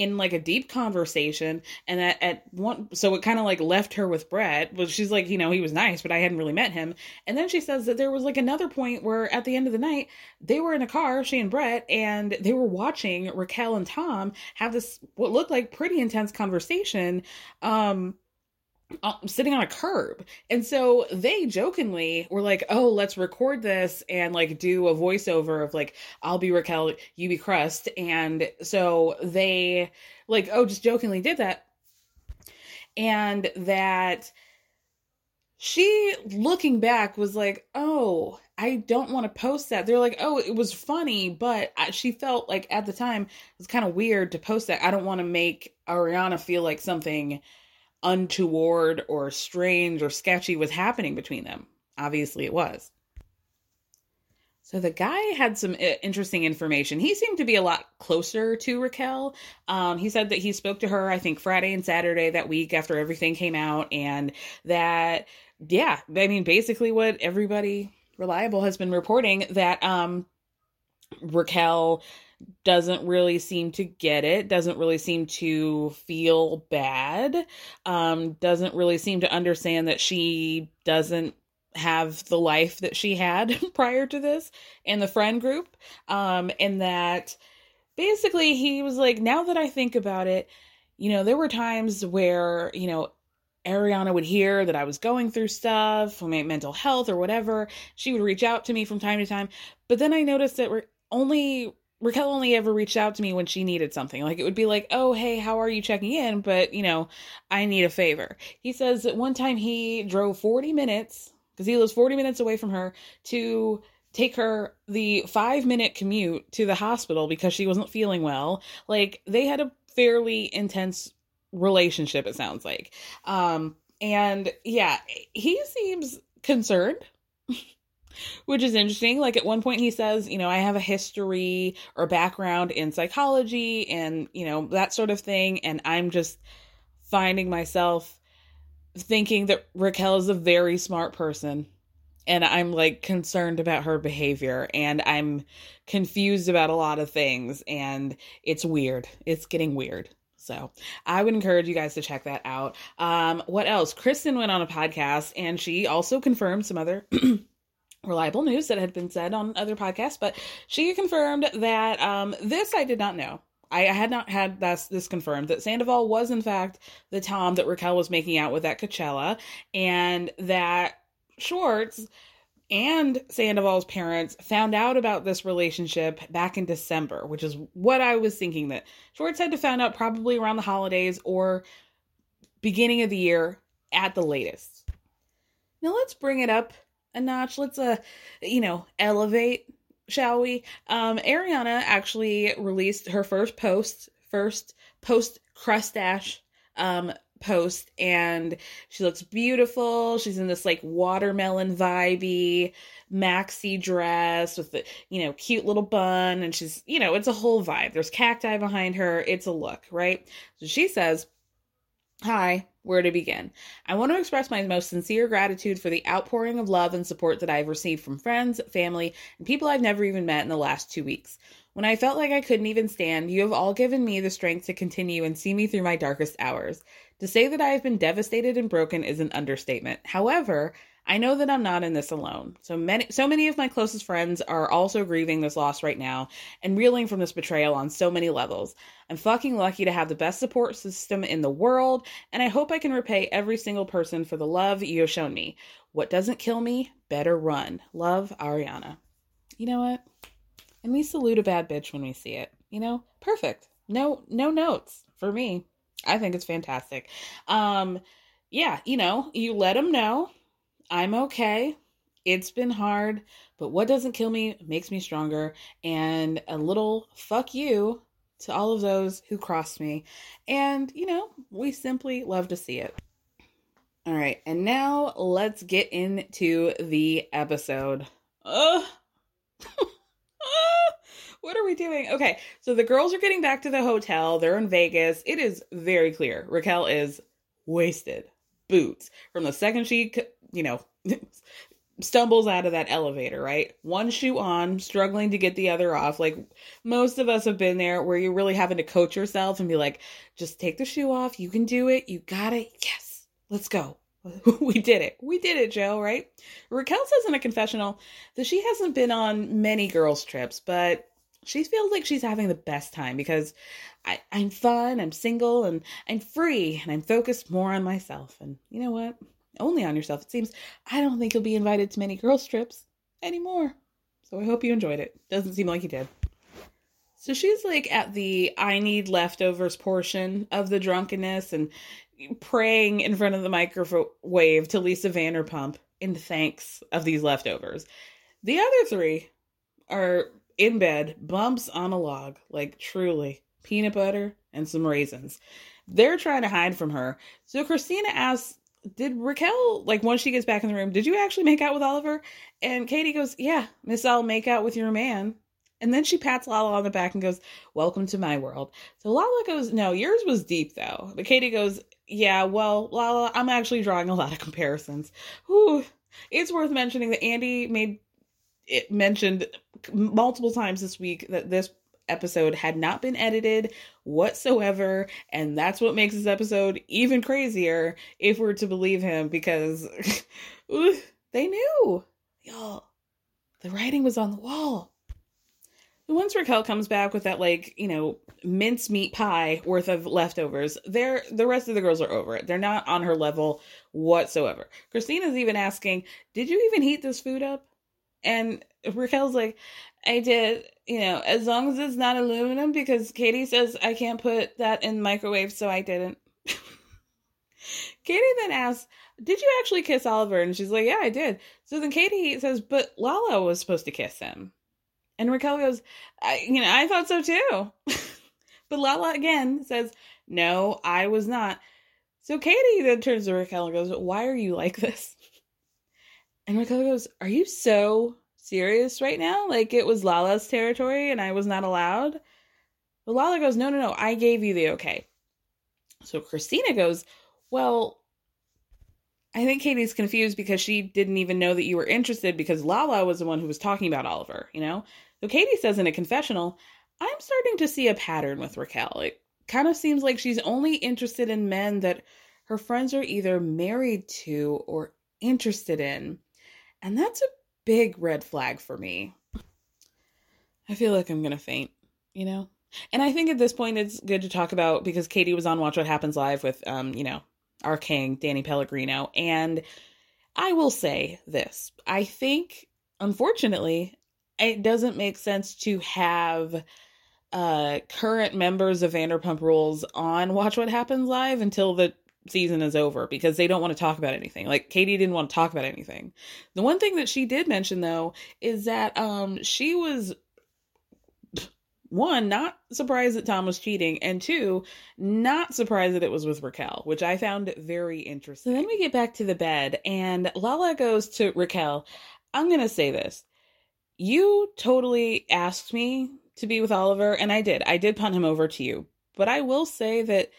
in like a deep conversation and at, at one so it kind of like left her with Brett. Well she's like, you know, he was nice, but I hadn't really met him. And then she says that there was like another point where at the end of the night they were in a car, she and Brett, and they were watching Raquel and Tom have this what looked like pretty intense conversation. Um uh, sitting on a curb. And so they jokingly were like, oh, let's record this and like do a voiceover of like, I'll be Raquel, you be Crust. And so they like, oh, just jokingly did that. And that she looking back was like, oh, I don't want to post that. They're like, oh, it was funny, but I, she felt like at the time it was kind of weird to post that. I don't want to make Ariana feel like something untoward or strange or sketchy was happening between them. Obviously, it was. So the guy had some uh, interesting information. He seemed to be a lot closer to Raquel. Um, he said that he spoke to her, I think, Friday and Saturday that week after everything came out, and that, yeah, I mean, basically what everybody reliable has been reporting that um, Raquel doesn't really seem to get it doesn't really seem to feel bad um doesn't really seem to understand that she doesn't have the life that she had prior to this in the friend group um and that basically he was like now that i think about it you know there were times where you know Ariana would hear that I was going through stuff, mental health or whatever. She would reach out to me from time to time. But then I noticed that we're only Raquel only ever reached out to me when she needed something. Like it would be like, "Oh, hey, how are you checking in?" But, you know, I need a favor. He says that one time he drove 40 minutes because he lives 40 minutes away from her to take her the 5-minute commute to the hospital because she wasn't feeling well. Like they had a fairly intense relationship it sounds like. Um and yeah, he seems concerned which is interesting. Like at one point he says, you know, I have a history or background in psychology and, you know, that sort of thing. And I'm just finding myself thinking that Raquel is a very smart person and I'm like concerned about her behavior and I'm confused about a lot of things and it's weird. It's getting weird. So I would encourage you guys to check that out. Um, what else? Kristen went on a podcast and she also confirmed some other reliable news that had been said on other podcasts, but she confirmed that um, this I did not know. I had not had this, this confirmed that Sandoval was in fact the Tom that Raquel was making out with at Coachella, and that Schwartz and Sandoval's parents found out about this relationship back in December, which is what I was thinking that Schwartz had to find out probably around the holidays or beginning of the year at the latest. Now let's bring it up a notch. Let's uh you know, elevate, shall we? Um Ariana actually released her first post, first post crustache um post and she looks beautiful. She's in this like watermelon vibey maxi dress with the, you know, cute little bun and she's, you know, it's a whole vibe. There's cacti behind her. It's a look, right? So she says, Hi, where to begin? I want to express my most sincere gratitude for the outpouring of love and support that I've received from friends, family, and people I've never even met in the last two weeks. When I felt like I couldn't even stand, you have all given me the strength to continue and see me through my darkest hours. To say that I have been devastated and broken is an understatement. However, I know that I'm not in this alone. So many so many of my closest friends are also grieving this loss right now and reeling from this betrayal on so many levels. I'm fucking lucky to have the best support system in the world, and I hope I can repay every single person for the love you have shown me. What doesn't kill me, better run. Love, Ariana. You know what? And we salute a bad bitch when we see it. You know? Perfect. No no notes for me. I think it's fantastic. Um yeah, you know, you let them know I'm okay. It's been hard, but what doesn't kill me makes me stronger. And a little fuck you to all of those who crossed me. And, you know, we simply love to see it. All right, and now let's get into the episode. Ugh. what are we doing? Okay, so the girls are getting back to the hotel. They're in Vegas. It is very clear. Raquel is wasted. Boots. From the second she, you know, stumbles out of that elevator, right? One shoe on, struggling to get the other off. Like most of us have been there where you're really having to coach yourself and be like, just take the shoe off. You can do it. You got it. Yes. Let's go. we did it. We did it, Joe, right? Raquel says in a confessional that she hasn't been on many girls' trips, but she feels like she's having the best time because I, I'm fun, I'm single, and I'm free, and I'm focused more on myself. And you know what? Only on yourself, it seems. I don't think you'll be invited to many girls' trips anymore. So I hope you enjoyed it. Doesn't seem like you did. So she's like at the I need leftovers portion of the drunkenness and praying in front of the microwave wave to Lisa Vanderpump in thanks of these leftovers. The other three are in bed, bumps on a log, like truly peanut butter and some raisins. They're trying to hide from her. So Kristina asks, Did Raquel, like once she gets back in the room, did you actually make out with Oliver? And Katie goes, Yeah, Miss I'll make out with your man. And then she pats Lala on the back and goes, Welcome to my world. So Lala goes, No, yours was deep though. But Katie goes, Yeah, well, Lala, I'm actually drawing a lot of comparisons. Ooh, it's worth mentioning that Andy made it mentioned multiple times this week that this episode had not been edited whatsoever and that's what makes this episode even crazier if we're to believe him because they knew y'all the writing was on the wall once Raquel comes back with that like, you know, mincemeat pie worth of leftovers, they're the rest of the girls are over it. They're not on her level whatsoever. Kristina's even asking, Did you even heat this food up? And Raquel's like, I did, you know, as long as it's not aluminum, because Katie says I can't put that in microwave, so I didn't. Katie then asks, Did you actually kiss Oliver? And she's like, Yeah, I did. So then Katie says, But Lala was supposed to kiss him. And Raquel goes, I, You know, I thought so too. but Lala again says, No, I was not. So Katie then turns to Raquel and goes, Why are you like this? And Raquel goes, Are you so serious right now? Like it was Lala's territory and I was not allowed? But Lala goes, No, no, no, I gave you the okay. So Kristina goes, Well, I think Katie's confused because she didn't even know that you were interested because Lala was the one who was talking about Oliver, you know? So Katie says in a confessional, I'm starting to see a pattern with Raquel. It kind of seems like she's only interested in men that her friends are either married to or interested in. And that's a big red flag for me. I feel like I'm going to faint, you know? And I think at this point it's good to talk about because Katie was on Watch What Happens Live with, um, you know, our king, Danny Pellegrino. And I will say this I think, unfortunately, it doesn't make sense to have uh current members of Vanderpump Rules on Watch What Happens Live until the season is over because they don't want to talk about anything. Like Katie didn't want to talk about anything. The one thing that she did mention though is that um she was one, not surprised that Tom was cheating, and two, not surprised that it was with Raquel, which I found very interesting. So then we get back to the bed, and Lala goes to Raquel. I'm going to say this. You totally asked me to be with Oliver, and I did. I did punt him over to you. But I will say that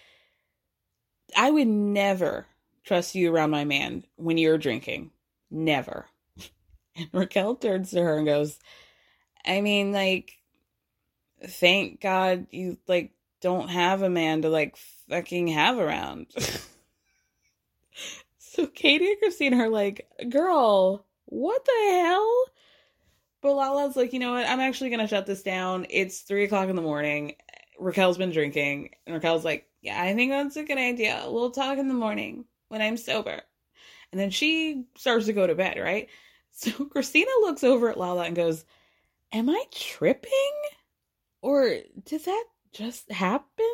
I would never trust you around my man when you're drinking. Never. And Raquel turns to her and goes, I mean, like, thank God you like don't have a man to like fucking have around. so Katie and Kristina are like, girl, what the hell? But Lala's like, you know what? I'm actually gonna shut this down. It's three o'clock in the morning. Raquel's been drinking, and Raquel's like, yeah, I think that's a good idea. We'll talk in the morning when I'm sober. And then she starts to go to bed, right? So Kristina looks over at Lala and goes, Am I tripping? Or did that just happen?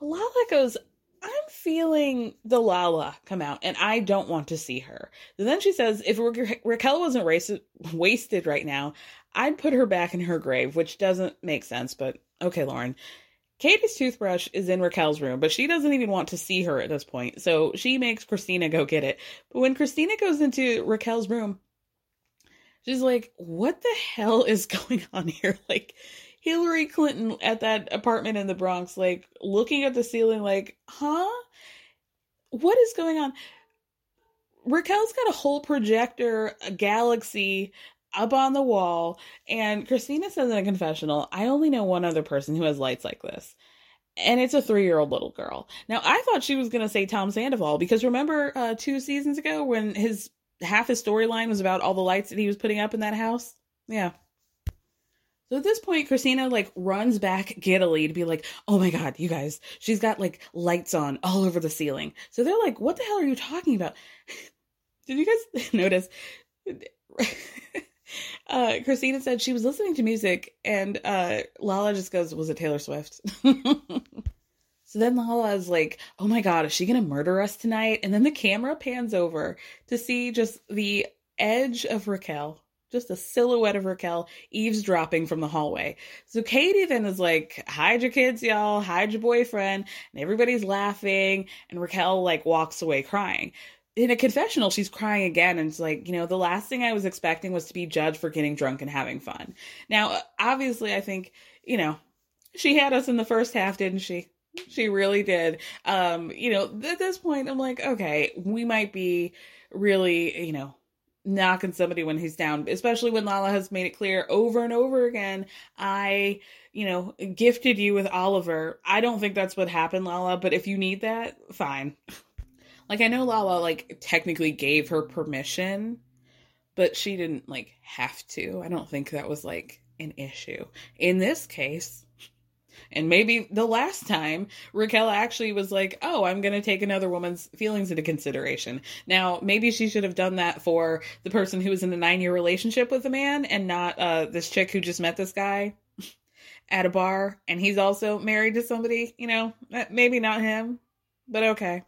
Lala goes, I'm feeling the Lala come out and I don't want to see her. And then she says, if Ra- Raquel wasn't wasted right now, I'd put her back in her grave, which doesn't make sense, but okay, Lauren. Katie's toothbrush is in Raquel's room, but she doesn't even want to see her at this point. So she makes Kristina go get it. But when Kristina goes into Raquel's room, she's like, what the hell is going on here? Like, Hillary Clinton at that apartment in the Bronx, like looking at the ceiling, like, huh? What is going on? Raquel's got a whole projector, a galaxy up on the wall, and Kristina says in a confessional, I only know one other person who has lights like this. And it's a three year old little girl. Now, I thought she was going to say Tom Sandoval because remember uh, two seasons ago when his half his storyline was about all the lights that he was putting up in that house? Yeah, so at this point, Kristina like runs back giddily to be like, "Oh my god, you guys, she's got like lights on all over the ceiling." So they're like, "What the hell are you talking about?" Did you guys notice? Uh, Kristina said she was listening to music, and uh, Lala just goes, "Was it Taylor Swift?" so then Lala is like, "Oh my god, is she gonna murder us tonight?" And then the camera pans over to see just the edge of Raquel just a silhouette of Raquel eavesdropping from the hallway. So Katie then is like, hide your kids, y'all, hide your boyfriend. And everybody's laughing. And Raquel like walks away crying. In a confessional, she's crying again. And it's like, you know, the last thing I was expecting was to be judged for getting drunk and having fun. Now, obviously, I think, you know, she had us in the first half, didn't she? She really did. Um, you know, at this point, I'm like, okay, we might be really, you know, knocking somebody when he's down, especially when Lala has made it clear over and over again. I, you know, gifted you with Oliver. I don't think that's what happened, Lala, but if you need that, fine. Like, I know Lala, like, technically gave her permission, but she didn't, like, have to. I don't think that was, like, an issue. In this case, and maybe the last time Raquel actually was like, "Oh, I'm going to take another woman's feelings into consideration." Now, maybe she should have done that for the person who was in a 9-year relationship with a man and not uh this chick who just met this guy at a bar and he's also married to somebody, you know, eh, maybe not him, but okay.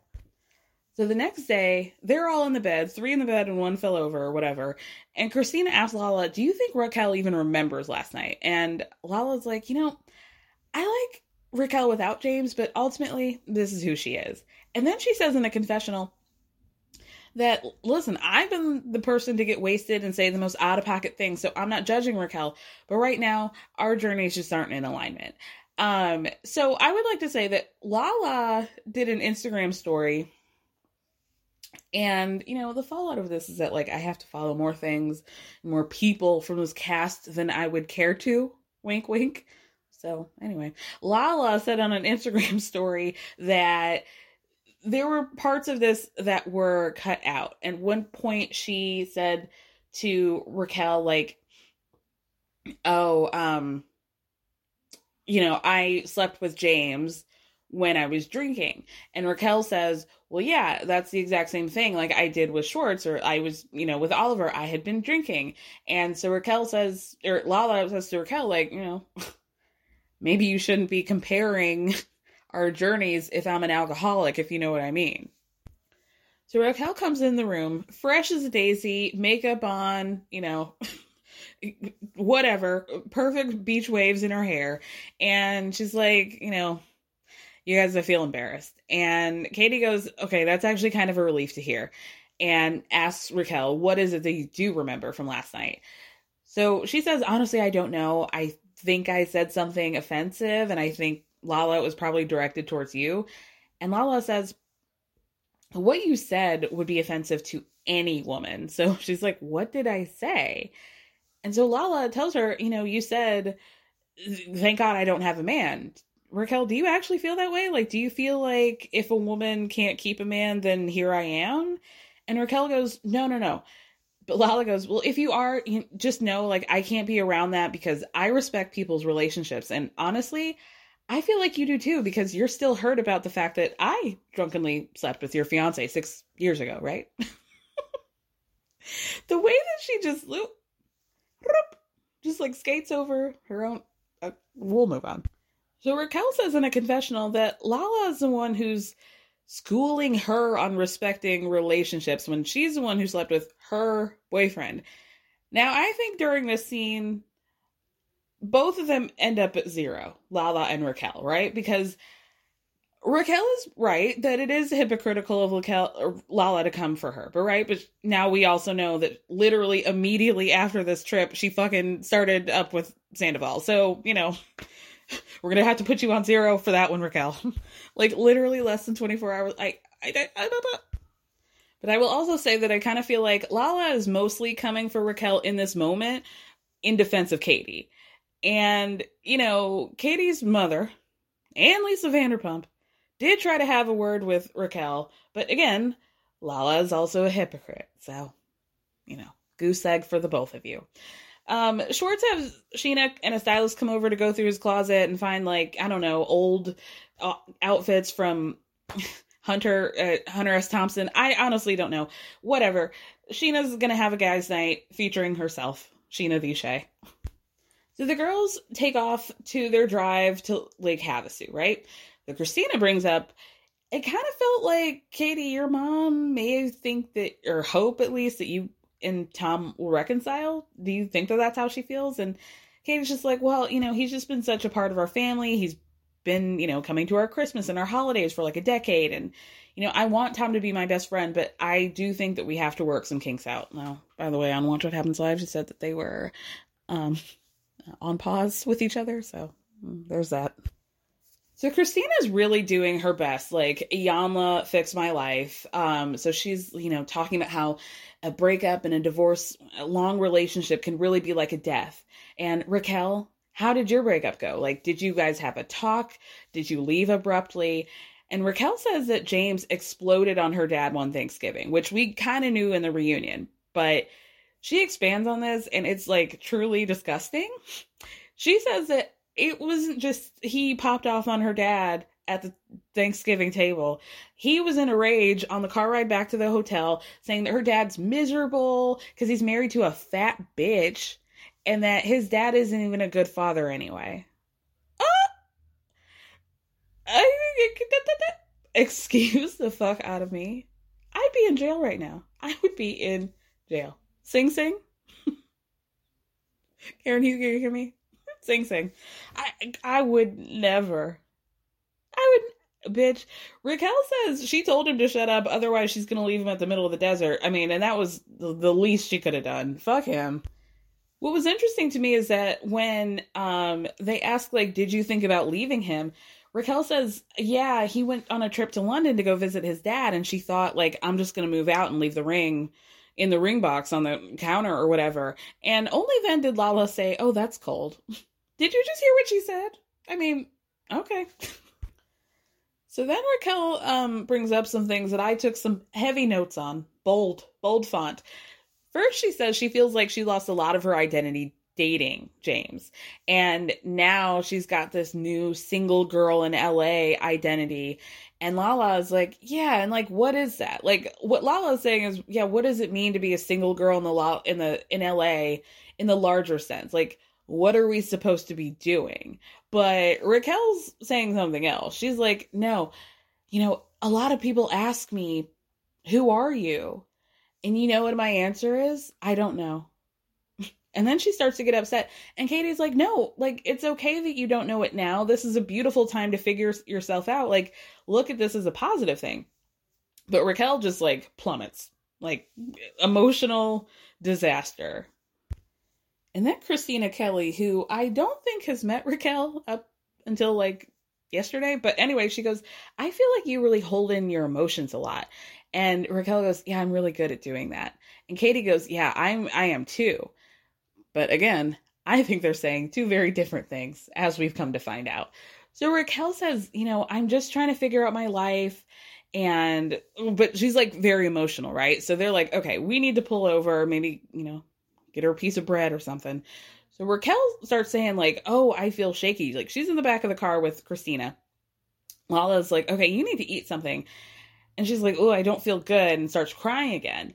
So the next day, they're all in the bed, three in the bed and one fell over or whatever. And Kristina asks Lala, Do you think Raquel even remembers last night? And Lala's like, You know, I like Raquel without James, but ultimately, this is who she is. And then she says in a confessional that, listen, I've been the person to get wasted and say the most out of pocket things, so I'm not judging Raquel, but right now, our journeys just aren't in alignment. Um, so I would like to say that Lala did an Instagram story And, you know, the fallout of this is that, like, I have to follow more things, more people from this cast than I would care to. Wink, wink. So, anyway, Lala said on an Instagram story that there were parts of this that were cut out. And one point she said to Raquel, like, oh, um, you know, I slept with James when I was drinking. And Raquel says, Well, yeah, that's the exact same thing like I did with Schwartz, or I was, you know, with Oliver, I had been drinking. And so Raquel says, or Lala says to Raquel, like, you know, maybe you shouldn't be comparing our journeys if I'm an alcoholic, if you know what I mean. So Raquel comes in the room, fresh as a daisy, makeup on, you know, whatever, perfect beach waves in her hair. And she's like, you know, you guys, I feel embarrassed. And Katie goes, okay, that's actually kind of a relief to hear. And asks Raquel, what is it that you do remember from last night? So she says, honestly, I don't know. I think I said something offensive, and I think Lala was probably directed towards you. And Lala says, what you said would be offensive to any woman. So she's like, what did I say? And so Lala tells her, you know, you said, thank God I don't have a man. Raquel, do you actually feel that way? Like, do you feel like if a woman can't keep a man, then here I am? And Raquel goes, no, no, no. But Lala goes, well, if you are, you just know, like, I can't be around that because I respect people's relationships. And honestly, I feel like you do too because you're still hurt about the fact that I drunkenly slept with your fiance six years ago, right? the way that she just loop just like skates over her own. Uh, we'll move on. So Raquel says in a confessional that Lala is the one who's schooling her on respecting relationships when she's the one who slept with her boyfriend. Now, I think during this scene, both of them end up at zero, Lala and Raquel, right? Because Raquel is right that it is hypocritical of Raquel, Lala to come for her, but right. But now we also know that literally immediately after this trip, she fucking started up with Sandoval. So you know, we're gonna have to put you on zero for that one, Raquel. like literally less than twenty four hours. I, I, I, I don't know. But I will also say that I kind of feel like Lala is mostly coming for Raquel in this moment in defense of Katie. And, you know, Katie's mother and Lisa Vanderpump did try to have a word with Raquel, but again, Lala is also a hypocrite. So, you know, goose egg for the both of you. Um, Schwartz has Scheana and a stylist come over to go through his closet and find like I don't know old uh, outfits from Hunter uh, Hunter S. Thompson. I honestly don't know. Whatever. Scheana's gonna have a guys' night featuring herself, Scheana Viche. So the girls take off to their drive to Lake Havasu, right? that Kristina brings up, it kind of felt like Katie, your mom may think that, or hope at least, that you and Tom will reconcile. Do you think that that's how she feels? And Katie's just like, well, you know, he's just been such a part of our family. He's been, you know, coming to our Christmas and our holidays for like a decade. And, you know, I want Tom to be my best friend, but I do think that we have to work some kinks out. Now, by the way, on Watch What Happens Live, she said that they were um, on pause with each other. So mm, there's that. So Kristina's really doing her best. Like Iyanla fixed my life. Um, so she's, you know, talking about how a breakup and a divorce, a long relationship can really be like a death. And Raquel, how did your breakup go? Like, did you guys have a talk? Did you leave abruptly? And Raquel says that James exploded on her dad one Thanksgiving, which we kind of knew in the reunion, but she expands on this and it's like truly disgusting. She says that it wasn't just he popped off on her dad at the Thanksgiving table. He was in a rage on the car ride back to the hotel saying that her dad's miserable because he's married to a fat bitch and that his dad isn't even a good father anyway. Uh, excuse the fuck out of me. I'd be in jail right now. I would be in jail. Sing Sing? Karen, you hear me? Sing Sing. I I would never. I would bitch. Raquel says she told him to shut up, otherwise she's gonna leave him at the middle of the desert. I mean, and that was the, least she could have done. Fuck him. What was interesting to me is that when um they asked like, did you think about leaving him? Raquel says, yeah, he went on a trip to London to go visit his dad, and she thought, like, I'm just going to move out and leave the ring in the ring box on the counter or whatever. And only then did Lala say, oh, that's cold. Did you just hear what she said? I mean, okay. So then Raquel um, brings up some things that I took some heavy notes on. Bold, bold font. First, she says she feels like she lost a lot of her identity dating James. And now she's got this new single girl in LA identity. And Lala is like, yeah, and like what is that? Like what Lala is saying is, yeah, what does it mean to be a single girl in the in the in LA in the larger sense? Like what are we supposed to be doing? But Raquel's saying something else. She's like, no, you know, a lot of people ask me, who are you? And you know what my answer is? I don't know. And then she starts to get upset. And Katie's like, no, like, it's okay that you don't know it now. This is a beautiful time to figure yourself out. Like, look at this as a positive thing. But Raquel just like plummets, like, emotional disaster. And then Kristina Kelly, who I don't think has met Raquel up until like yesterday. But anyway, she goes, I feel like you really hold in your emotions a lot. And Raquel goes, Yeah, I'm really good at doing that. And Katie goes, Yeah, I'm I am too. But again, I think they're saying two very different things, as we've come to find out. So Raquel says, you know, I'm just trying to figure out my life. And, but she's like very emotional, right? So they're like, okay, we need to pull over, maybe, you know, get her a piece of bread or something. So Raquel starts saying, like, oh, I feel shaky. Like she's in the back of the car with Kristina. Lala's like, okay, you need to eat something. And she's like, oh, I don't feel good, and starts crying again.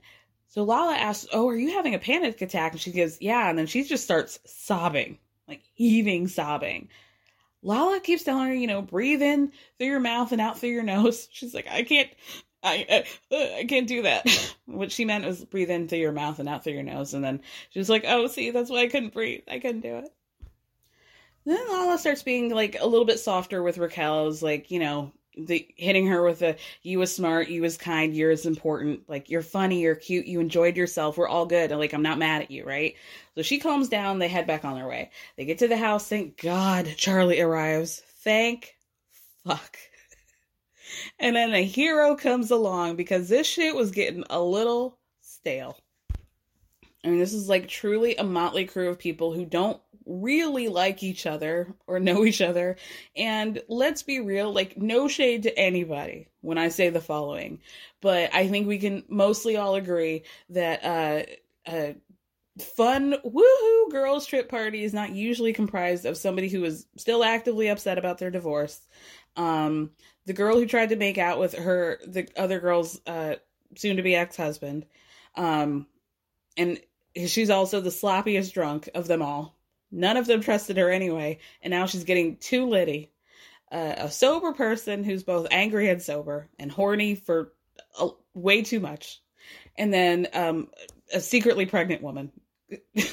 So Lala asks, Oh, are you having a panic attack? And she goes, Yeah. And then she just starts sobbing, like heaving, sobbing. Lala keeps telling her, you know, breathe in through your mouth and out through your nose. She's like, I can't, I, uh, I can't do that. what she meant was breathe in through your mouth and out through your nose. And then she was like, Oh, see, that's why I couldn't breathe. I couldn't do it. Then Lala starts being like a little bit softer with Raquel's, like, you know, the hitting her with a you was smart, you was kind, you're as important, like you're funny, you're cute, you enjoyed yourself, we're all good, and like I'm not mad at you, right? So she calms down, they head back on their way. They get to the house, thank God Charli arrives. Thank fuck. And then a hero comes along because this shit was getting a little stale. I mean, this is like truly a motley crew of people who don't really like each other or know each other. And let's be real, like, no shade to anybody when I say the following, but I think we can mostly all agree that uh, a fun woohoo girls trip party is not usually comprised of somebody who is still actively upset about their divorce. Um, the girl who tried to make out with her, the other girl's uh, soon to be ex husband. Um, and she's also the sloppiest drunk of them all. None of them trusted her anyway, and now she's getting too litty. Uh, a sober person who's both angry and sober and horny for uh, way too much. And then um, a secretly pregnant woman. this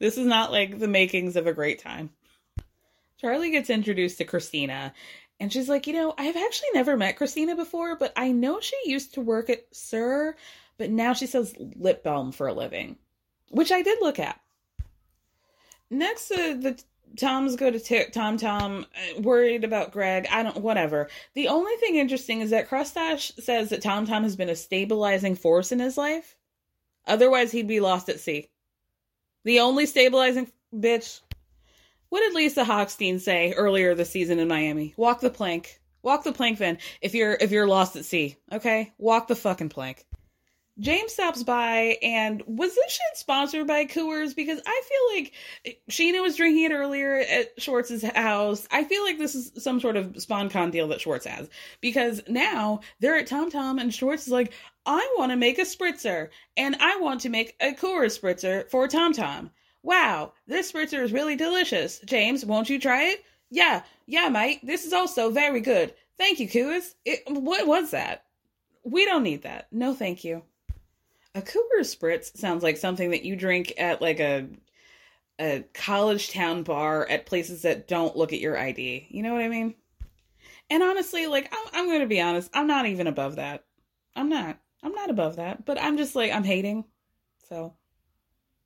is not like the makings of a great time. Charli gets introduced to Kristina, and she's like, You know, I've actually never met Kristina before, but I know she used to work at SUR, but now she sells lip balm for a living, which I did look at. Next, uh, the Toms go to t- Tom Tom, uh, worried about Greg. I don't, whatever. The only thing interesting is that Crustache says that Tom Tom has been a stabilizing force in his life. Otherwise, he'd be lost at sea. The only stabilizing bitch. What did Lisa Hochstein say earlier this season in Miami? Walk the plank. Walk the plank, Then, If you're if you're lost at sea, okay, walk the fucking plank. James stops by and was this shit sponsored by Coors? Because I feel like Scheana was drinking it earlier at Schwartz's house. I feel like this is some sort of SponCon deal that Schwartz has. Because now they're at Tom Tom and Schwartz is like, I want to make a spritzer and I want to make a Coors spritzer for Tom Tom. Wow, this spritzer is really delicious. James, won't you try it? Yeah, yeah, mate. This is also very good. Thank you, Coors. What was that? We don't need that. No, thank you. A Coors Spritz sounds like something that you drink at like a a college town bar at places that don't look at your ID. You know what I mean? And honestly, like I'm, I'm going to be honest, I'm not even above that. I'm not. I'm not above that, but I'm just like I'm hating. So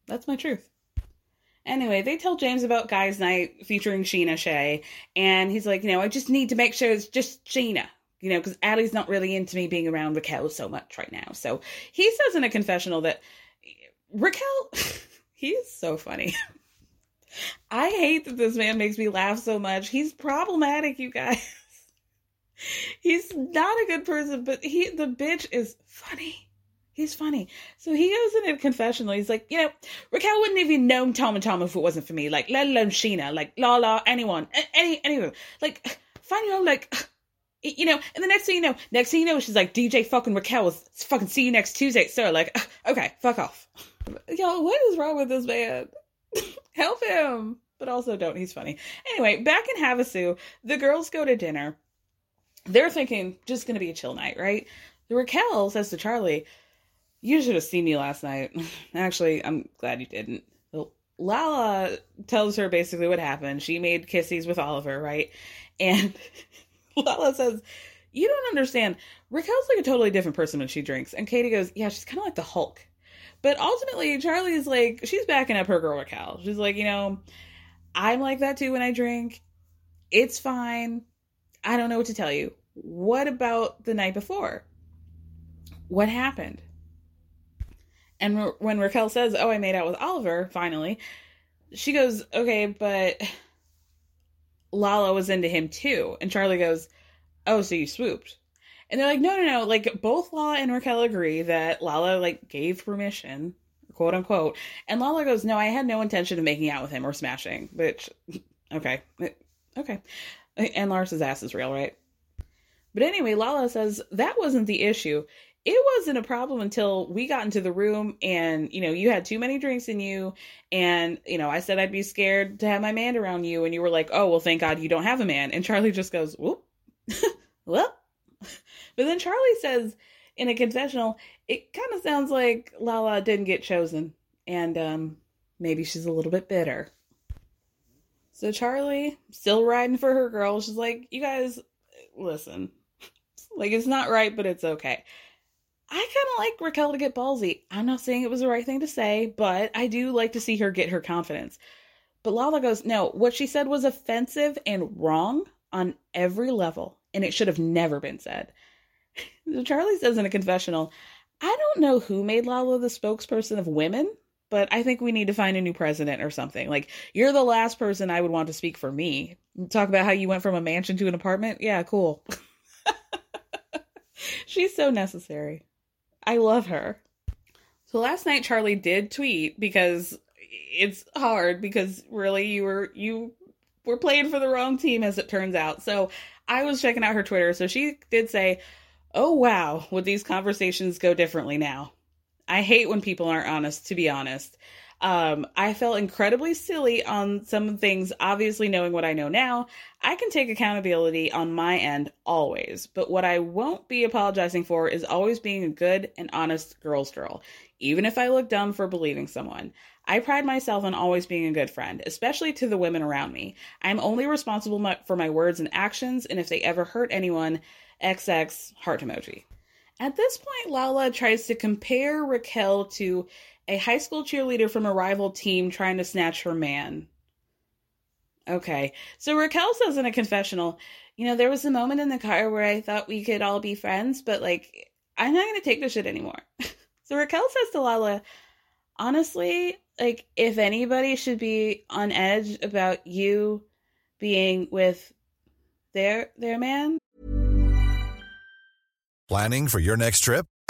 that's my truth. Anyway, they tell James about Guys Night featuring Scheana Shay, and he's like, you know, I just need to make sure it's just Scheana, you know, because Ally's not really into me being around Raquel so much right now. So he says in a confessional that Raquel, he is so funny. I hate that this man makes me laugh so much. He's problematic, you guys. He's not a good person, but he the bitch is funny. He's funny. So he goes in a confessional. He's like, you know, Raquel wouldn't even known Tom and Tom if it wasn't for me. Like, let alone Scheana, like La La, anyone, any, anyone. Like, find your own, like, you know. And the next thing you know, next thing you know, she's like, DJ fucking Raquel was fucking see you next Tuesday. So like, okay, fuck off. Yo, what is wrong with this man? Help him. But also don't. He's funny. Anyway, back in Havasu, the girls go to dinner. They're thinking just gonna be a chill night, right? Raquel says to Charli, You should have seen me last night. Actually, I'm glad you didn't. Lala tells her basically what happened. She made kissies with Oliver, right? And Lala says, You don't understand. Raquel's like a totally different person when she drinks. And Katie goes, Yeah, she's kind of like the Hulk. But ultimately, Charli's like, she's backing up her girl Raquel. She's like, You know, I'm like that too when I drink. It's fine. I don't know what to tell you. What about the night before? What happened? And when Raquel says, Oh, I made out with Oliver, finally, she goes, Okay, but Lala was into him too. And Charli goes, Oh, so you swooped. And they're like, No, no, no. Like, both Lala and Raquel agree that Lala, like, gave permission, quote unquote. And Lala goes, No, I had no intention of making out with him or smashing. Which, okay. Okay. And Lars's ass is real, right? But anyway, Lala says that wasn't the issue it wasn't a problem until we got into the room and you know you had too many drinks in you. And you know i said i'd be scared to have my man around you. And you were like oh well thank god you don't have a man. And charli just goes whoop well. But then charli says in a confessional it kind of sounds like lala didn't get chosen. And um maybe she's a little bit bitter. So charli still riding for her girl she's like you guys listen. Like it's not right but it's okay I kind of like Raquel to get ballsy. I'm not saying it was the right thing to say, but I do like to see her get her confidence. But Lala goes, no, what she said was offensive and wrong on every level, and it should have never been said. Charli says in a confessional, I don't know who made Lala the spokesperson of women, but I think we need to find a new president or something. Like, you're the last person I would want to speak for me. Talk about how you went from a mansion to an apartment? Yeah, cool. She's so necessary. I love her. So last night Charli did tweet because it's hard because really you were you were playing for the wrong team as it turns out. So I was checking out her Twitter. So she did say, "Oh wow, would these conversations go differently now?" I hate when people aren't honest, to be honest. Um, I felt incredibly silly on some things, obviously knowing what I know now. I can take accountability on my end always, but what I won't be apologizing for is always being a good and honest girl's girl, even if I look dumb for believing someone. I pride myself on always being a good friend, especially to the women around me. I'm only responsible for my words and actions, and if they ever hurt anyone, XX heart emoji. At this point, Lala tries to compare Raquel to a high school cheerleader from a rival team trying to snatch her man. Okay. So Raquel says in a confessional, you know, there was a moment in the car where I thought we could all be friends, but like, I'm not going to take this shit anymore. so Raquel says to Lala, honestly, like, if anybody should be on edge about you being with their their man. Planning for your next trip?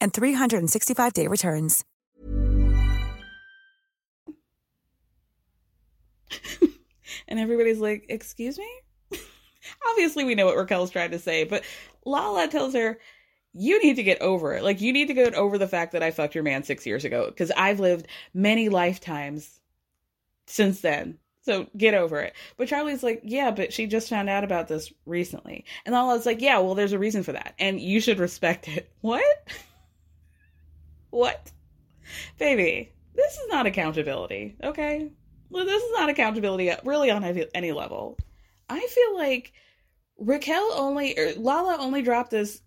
and 365-day returns. and everybody's like, Excuse me? Obviously, we know what Raquel's trying to say, but Lala tells her, You need to get over it. Like, you need to get over the fact that I fucked your man six years ago because I've lived many lifetimes since then. So get over it. But Charli's like, yeah, but she just found out about this recently. And Lala's like, yeah, well, there's a reason for that. And you should respect it. What? What? Baby, this is not accountability, okay? This is not accountability uh, really on any, level. I feel like Raquel only, or Lala only dropped this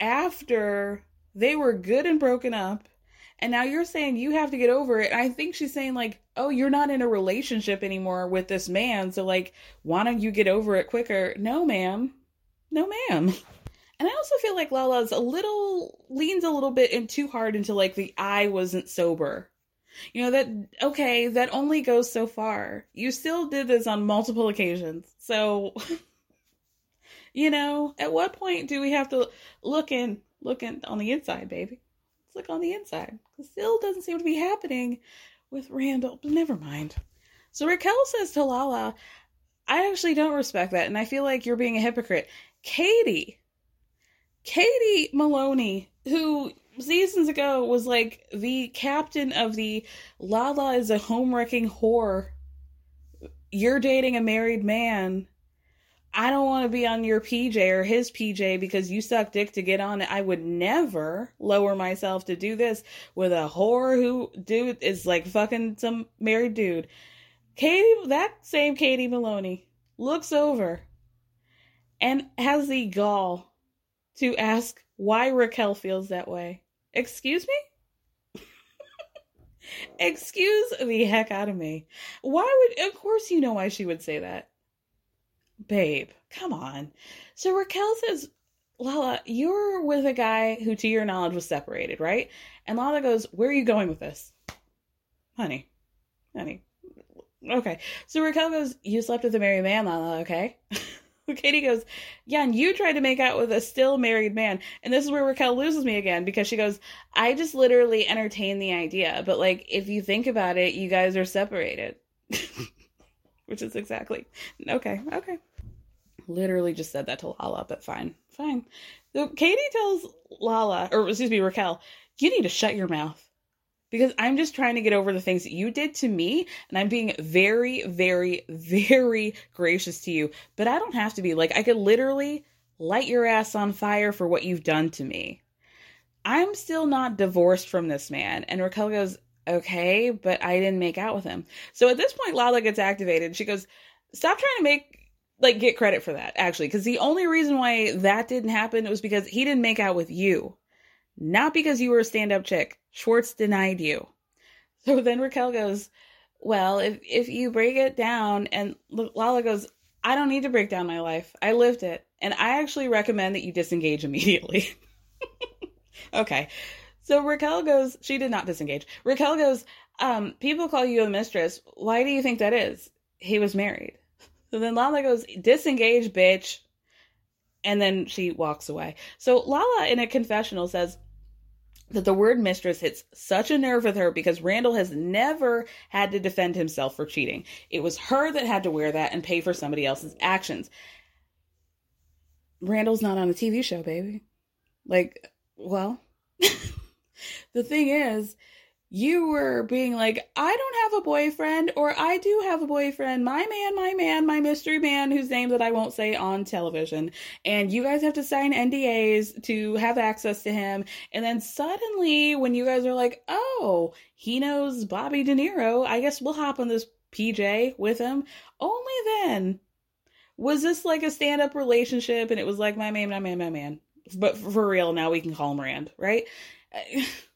after they were good and broken up. And now you're saying you have to get over it. I think she's saying, like, oh, you're not in a relationship anymore with this man. So, like, why don't you get over it quicker? No, ma'am. No, ma'am. And I also feel like Lala's a little, leans a little bit in too hard into, like, the I wasn't sober. You know, that, okay, that only goes so far. You still did this on multiple occasions. So, you know, at what point do we have to look in, look in on the inside, baby? Let's look on the inside. It still doesn't seem to be happening with Randall, but never mind. So Raquel says to Lala, I actually don't respect that, and I feel like you're being a hypocrite. Katie, Katie Maloney, who seasons ago was like the captain of the Lala is a home wrecking whore. You're dating a married man. I don't want to be on your PJ or his PJ because you suck dick to get on it. I would never lower myself to do this with a whore who dude is like fucking some married dude. Katie, that same Katie Maloney looks over and has the gall to ask why Raquel feels that way. Excuse me? Excuse the heck out of me. Why would, of course, you know why she would say that. Babe, come on. So Raquel says, Lala, you're with a guy who, to your knowledge, was separated, right? And Lala goes, Where are you going with this? Honey, honey. Okay. So Raquel goes, You slept with a married man, Lala, okay? Katie goes, Yeah, and you tried to make out with a still married man. And this is where Raquel loses me again because she goes, I just literally entertain the idea. But, like, if you think about it, you guys are separated. Which is exactly. Okay, okay. Literally just said that to Lala, but fine, fine. So Katie tells Lala, or excuse me, Raquel, you need to shut your mouth because I'm just trying to get over the things that you did to me, and I'm being very, very, very gracious to you. But I don't have to be. Like, I could literally light your ass on fire for what you've done to me. I'm still not divorced from this man. And Raquel goes, okay, but I didn't make out with him. So at this point, Lala gets activated. She goes, stop trying to make like get credit for that actually because the only reason why that didn't happen was because he didn't make out with you not because you were a stand-up chick. Schwartz denied you. So then raquel goes well if if you break it down and lala goes i don't need to break down my life. I lived it. And i actually recommend that you disengage immediately. Okay. So raquel goes she did not disengage. Raquel goes um people call you a mistress. Why do you think that is? He was married. So then Lala goes, disengage, bitch. And then she walks away. So Lala, in a confessional, says that the word mistress hits such a nerve with her because Randall has never had to defend himself for cheating. It was her that had to wear that and pay for somebody else's actions. Randall's not on a TV show, baby. Like, well, the thing is, you were being like, I don't have a boyfriend, or I do have a boyfriend, my man, my man, my mystery man, whose name that I won't say on television. And you guys have to sign NDAs to have access to him. And then suddenly, when you guys are like, oh, he knows Bobby De Niro, I guess we'll hop on this PJ with him. Only then was this like a stand up relationship, and it was like, my man, my man, my man. But for real, now we can call him Rand, right?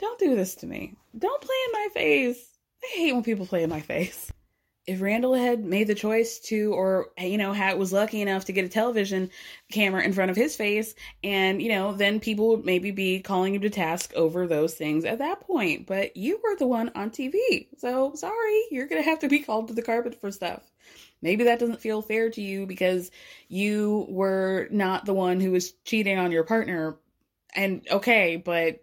Don't do this to me. Don't play in my face. I hate when people play in my face. if Randall had made the choice to, or, you know, had, was lucky enough to get a television camera in front of his face, and, you know, then people would maybe be calling him to task over those things at that point. But you were the one on TV. So sorry, you're to have to be called to the carpet for stuff. Maybe that doesn't feel fair to you because you were not the one who was cheating on your partner. And okay, but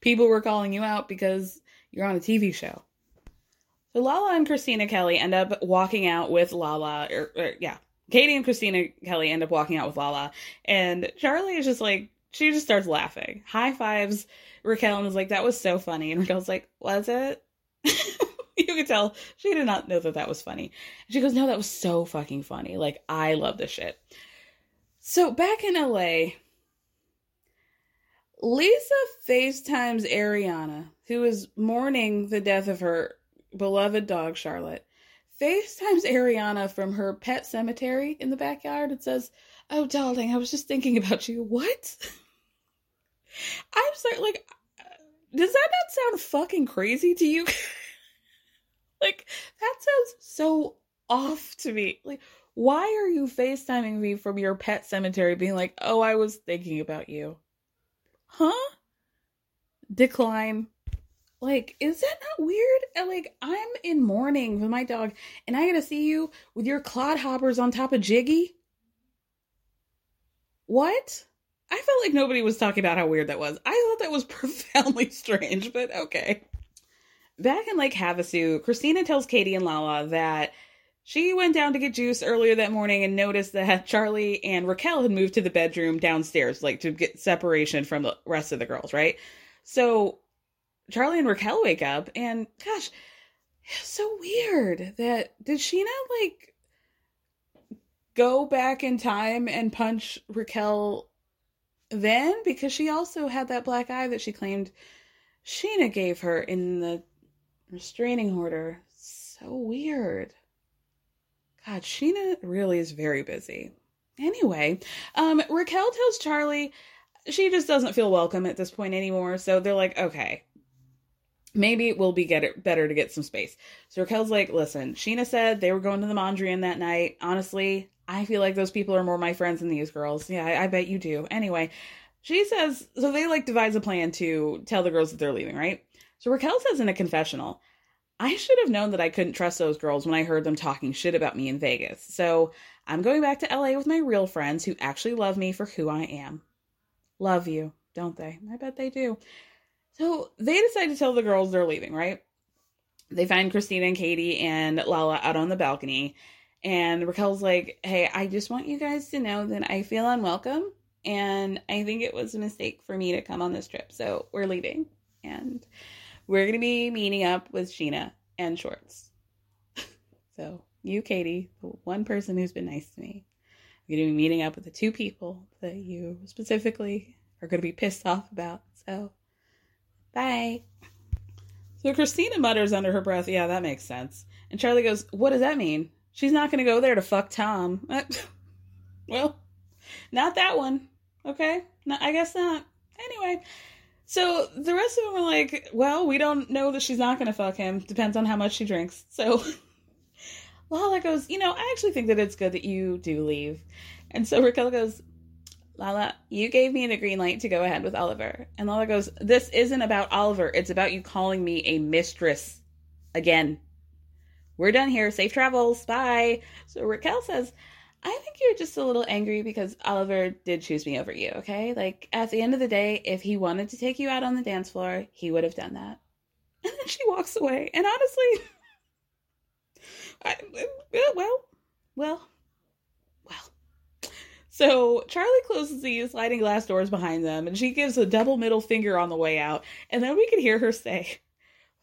people were calling you out because you're on a TV show. So Lala and Kristina Kelly end up walking out with Lala, or, or, yeah, Katie and Kristina Kelly end up walking out with Lala, and Charli is just like she just starts laughing, high fives Raquel, and is like, "That was so funny," and Raquel's like, "Was it?" you could tell she did not know that that was funny. She goes, "No, that was so fucking funny. Like I love this shit." So back in LA, Lisa FaceTimes Ariana, who is mourning the death of her beloved dog Charlotte, FaceTimes Ariana from her pet cemetery in the backyard and says, Oh, darling, I was just thinking about you. What? I'm sorry, like, does that not sound fucking crazy to you? like, that sounds so off to me. Like, why are you FaceTiming me from your pet cemetery being like, oh, I was thinking about you? Huh? Decline. Like, is that not weird? Like, I'm in mourning with my dog, and I gotta see you with your clodhoppers on top of Giggy? What? I felt like nobody was talking about how weird that was. I thought that was profoundly strange, but okay. Back in Lake Havasu, Kristina tells Katie and Lala that she went down to get juice earlier that morning and noticed that Charli and Raquel had moved to the bedroom downstairs, like to get separation from the rest of the girls, right? So Charli and Raquel wake up, and gosh, it's so weird that did Scheana like go back in time and punch Raquel then? Because she also had that black eye that she claimed Scheana gave her in the restraining order. So weird. God, Scheana really is very busy. Anyway, um, Raquel tells Charli she just doesn't feel welcome at this point anymore. So they're like, okay, maybe it will be get it better to get some space. So Raquel's like, listen, Scheana said they were going to the Mondrian that night. Honestly, I feel like those people are more my friends than these girls. Yeah, I, I bet you do. Anyway, she says, so they like devise a plan to tell the girls that they're leaving, right? So Raquel says in a confessional, I should have known that I couldn't trust those girls when I heard them talking shit about me in Vegas. So I'm going back to LA with my real friends who actually love me for who I am. Love you, don't they? I bet they do. So they decide to tell the girls they're leaving, right? They find Kristina and Katie and Lala out on the balcony. And Raquel's like, hey, I just want you guys to know that I feel unwelcome. And I think it was a mistake for me to come on this trip. So we're leaving. And we're going to be meeting up with Scheana and Schwartz. so you, Katie, the one person who's been nice to me, I'm going to be meeting up with the two people that you specifically are going to be pissed off about. So bye. So Kristina mutters under her breath, yeah, that makes sense. And Charli goes, what does that mean? She's not going to go there to fuck Tom. well, not that one. Okay. No, I guess not. Anyway, so the rest of them are like, well, we don't know that she's not going to fuck him. Depends on how much she drinks. So Lala goes, you know, I actually think that it's good that you do leave. And so Raquel goes, Lala, you gave me the green light to go ahead with Oliver. And Lala goes, this isn't about Oliver. It's about you calling me a mistress again. We're done here. Safe travels. Bye. So Raquel says, I think you're just a little angry because Oliver did choose me over you, okay? Like, at the end of the day, if he wanted to take you out on the dance floor, he would have done that. And then she walks away. And honestly, I, well, well, well. So Charli closes these sliding glass doors behind them, and she gives a double middle finger on the way out. And then we can hear her say,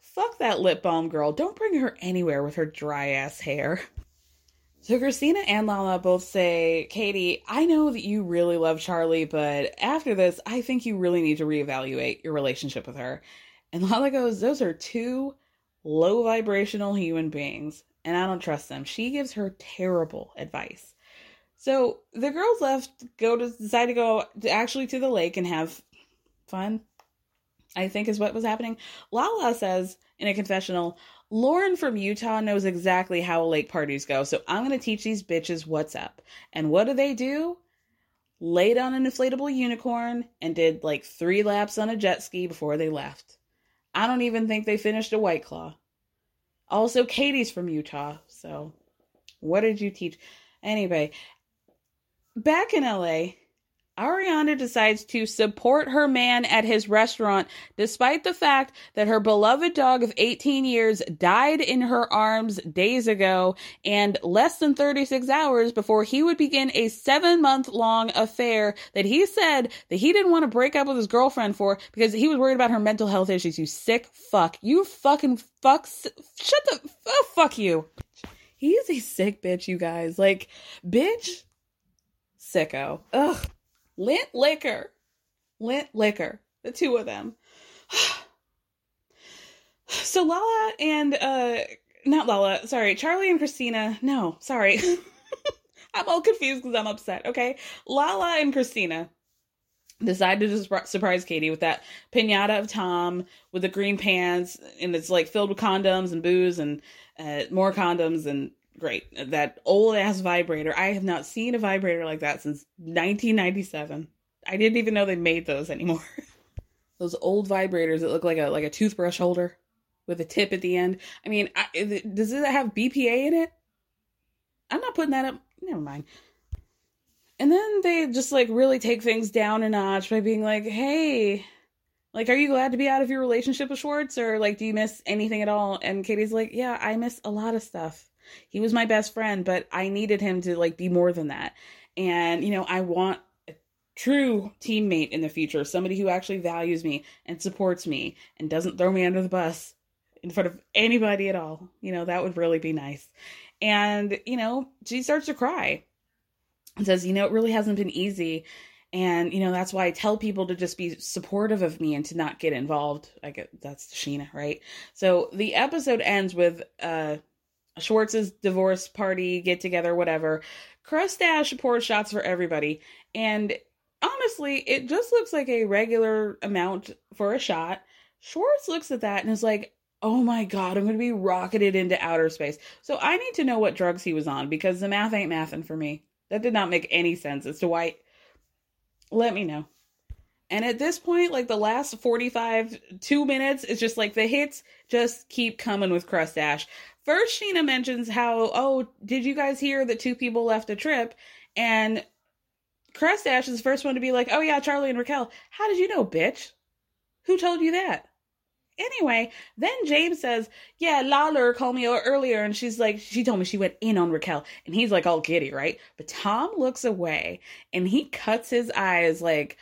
Fuck that lip balm girl. Don't bring her anywhere with her dry ass hair. So Kristina and Lala both say, Katie, I know that you really love Charli, but after this, I think you really need to reevaluate your relationship with her. And Lala goes, Those are two low vibrational human beings, and I don't trust them. She gives her terrible advice. So the girls left, go to decide to go to actually to the lake and have fun. I think is what was happening. Lala says in a confessional, Lauren from Utah knows exactly how lake parties go, so I'm going to teach these bitches what's up. And what do they do? Laid on an inflatable unicorn and did like three laps on a jet ski before they left. I don't even think they finished a White Claw. Also, Katie's from Utah, so what did you teach? Anyway, back in LA, Ariana decides to support her man at his restaurant despite the fact that her beloved dog of 18 years died in her arms days ago and less than 36 hours before he would begin a seven month long affair that he said that he didn't want to break up with his girlfriend for because he was worried about her mental health issues. You sick fuck. You fucking fucks. Shut the. Oh, fuck you. He is a sick bitch, you guys. Like, bitch. Sicko. Ugh. Lint liquor. Lint liquor. The two of them. so Lala and uh not Lala, sorry, Charli and Kristina. No, sorry. I'm all confused because I'm upset. Okay. Lala and Kristina decided to surprise Katie with that pinata of Tom with the green pants, and it's like filled with condoms and booze and uh, more condoms and great. That old ass vibrator. I have not seen a vibrator like that since 1997. I didn't even know they made those anymore. those old vibrators that look like a like a toothbrush holder with a tip at the end. I mean, I, does it have BPA in it? I'm not putting that up. Never mind. And then they just like really take things down a notch by being like, "Hey, like, are you glad to be out of your relationship with Schwartz, or like, do you miss anything at all?" And Katie's like, "Yeah, I miss a lot of stuff." He was my best friend, but I needed him to like be more than that. And, you know, I want a true teammate in the future, somebody who actually values me and supports me and doesn't throw me under the bus in front of anybody at all. You know, that would really be nice. And, you know, she starts to cry and says, you know, it really hasn't been easy. And, you know, that's why I tell people to just be supportive of me and to not get involved. I get that's Scheana, right? So the episode ends with uh Schwartz's divorce party, get together, whatever. Crustache pours shots for everybody. And honestly, it just looks like a regular amount for a shot. Schwartz looks at that and is like, oh my God, I'm going to be rocketed into outer space. So I need to know what drugs he was on because the math ain't mathing for me. That did not make any sense as to why. Let me know. And at this point, like the last 45, two minutes, it's just like the hits just keep coming with Crustache. First, Scheana mentions how, oh, did you guys hear that two people left a trip? And Crustache is the first one to be like, oh yeah, Charli and Raquel. How did you know, bitch? Who told you that? Anyway, then James says, yeah, Lala called me earlier and she's like, she told me she went in on Raquel. And he's like all giddy, right? But Tom looks away and he cuts his eyes like,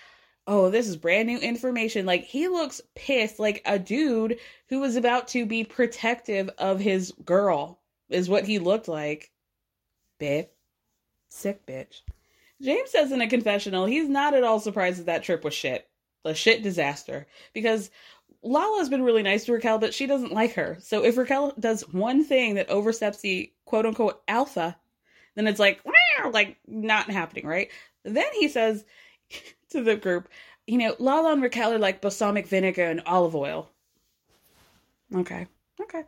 oh, this is brand new information. Like he looks pissed, like a dude who was about to be protective of his girl, is what he looked like. Bitch. Sick bitch. James says in a confessional he's not at all surprised that that trip was shit. A shit disaster. Because Lala's been really nice to Raquel, but she doesn't like her. So if Raquel does one thing that oversteps the quote unquote alpha, then it's like, like not happening, right? Then he says to the group, you know, Lala and Raquel are like balsamic vinegar and olive oil. Okay. Okay.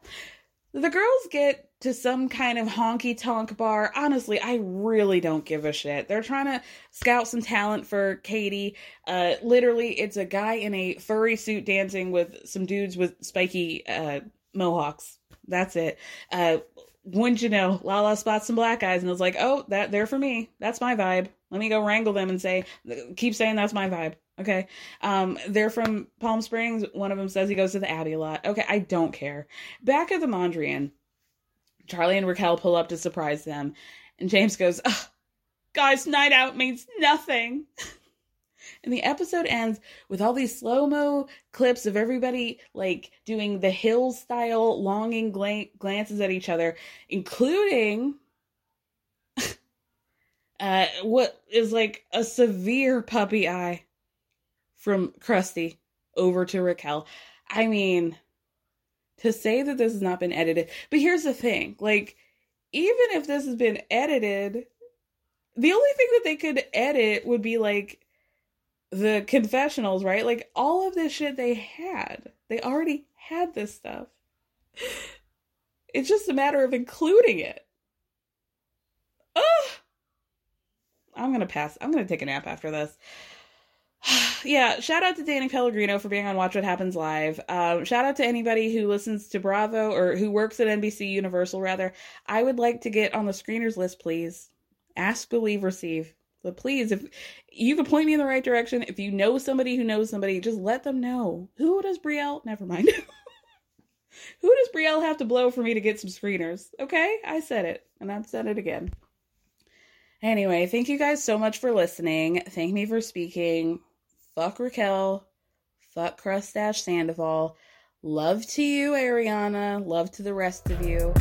The girls get to some kind of honky tonk bar. Honestly, I really don't give a shit. They're trying to scout some talent for Katie. Uh, literally, it's a guy in a furry suit dancing with some dudes with spiky uh, mohawks. That's it. Uh, wouldn't you know, Lala spots some black guys and was like, oh, that they're for me. That's my vibe. Let me go wrangle them and say, keep saying that's my vibe. Okay. Um, they're from Palm Springs. One of them says he goes to the Abbey a lot. Okay, I don't care. Back at the Mondrian, Charli and Raquel pull up to surprise them, and James goes, "Guys, night out means nothing." and the episode ends with all these slow mo clips of everybody like doing the hill style longing gla- glances at each other, including uh, what is like a severe puppy eye from Krusty over to Raquel. I mean, to say that this has not been edited, but here's the thing like, even if this has been edited, the only thing that they could edit would be like the confessionals, right? Like all of this shit they had. They already had this stuff. It's just a matter of including it. Ugh. I'm gonna pass. I'm gonna take a nap after this. yeah, shout out to Danny Pellegrino for being on Watch What Happens Live. Um, shout out to anybody who listens to Bravo or who works at NBC Universal, rather. I would like to get on the screeners list, please. Ask, believe, receive. But please, if you can point me in the right direction, if you know somebody who knows somebody, just let them know. Who does Brielle? Never mind. who does Brielle have to blow for me to get some screeners? Okay, I said it, and I've said it again. Anyway, thank you guys so much for listening. Thank me for speaking. Fuck Raquel. Fuck Crustache Sandoval. Love to you, Ariana. Love to the rest of you.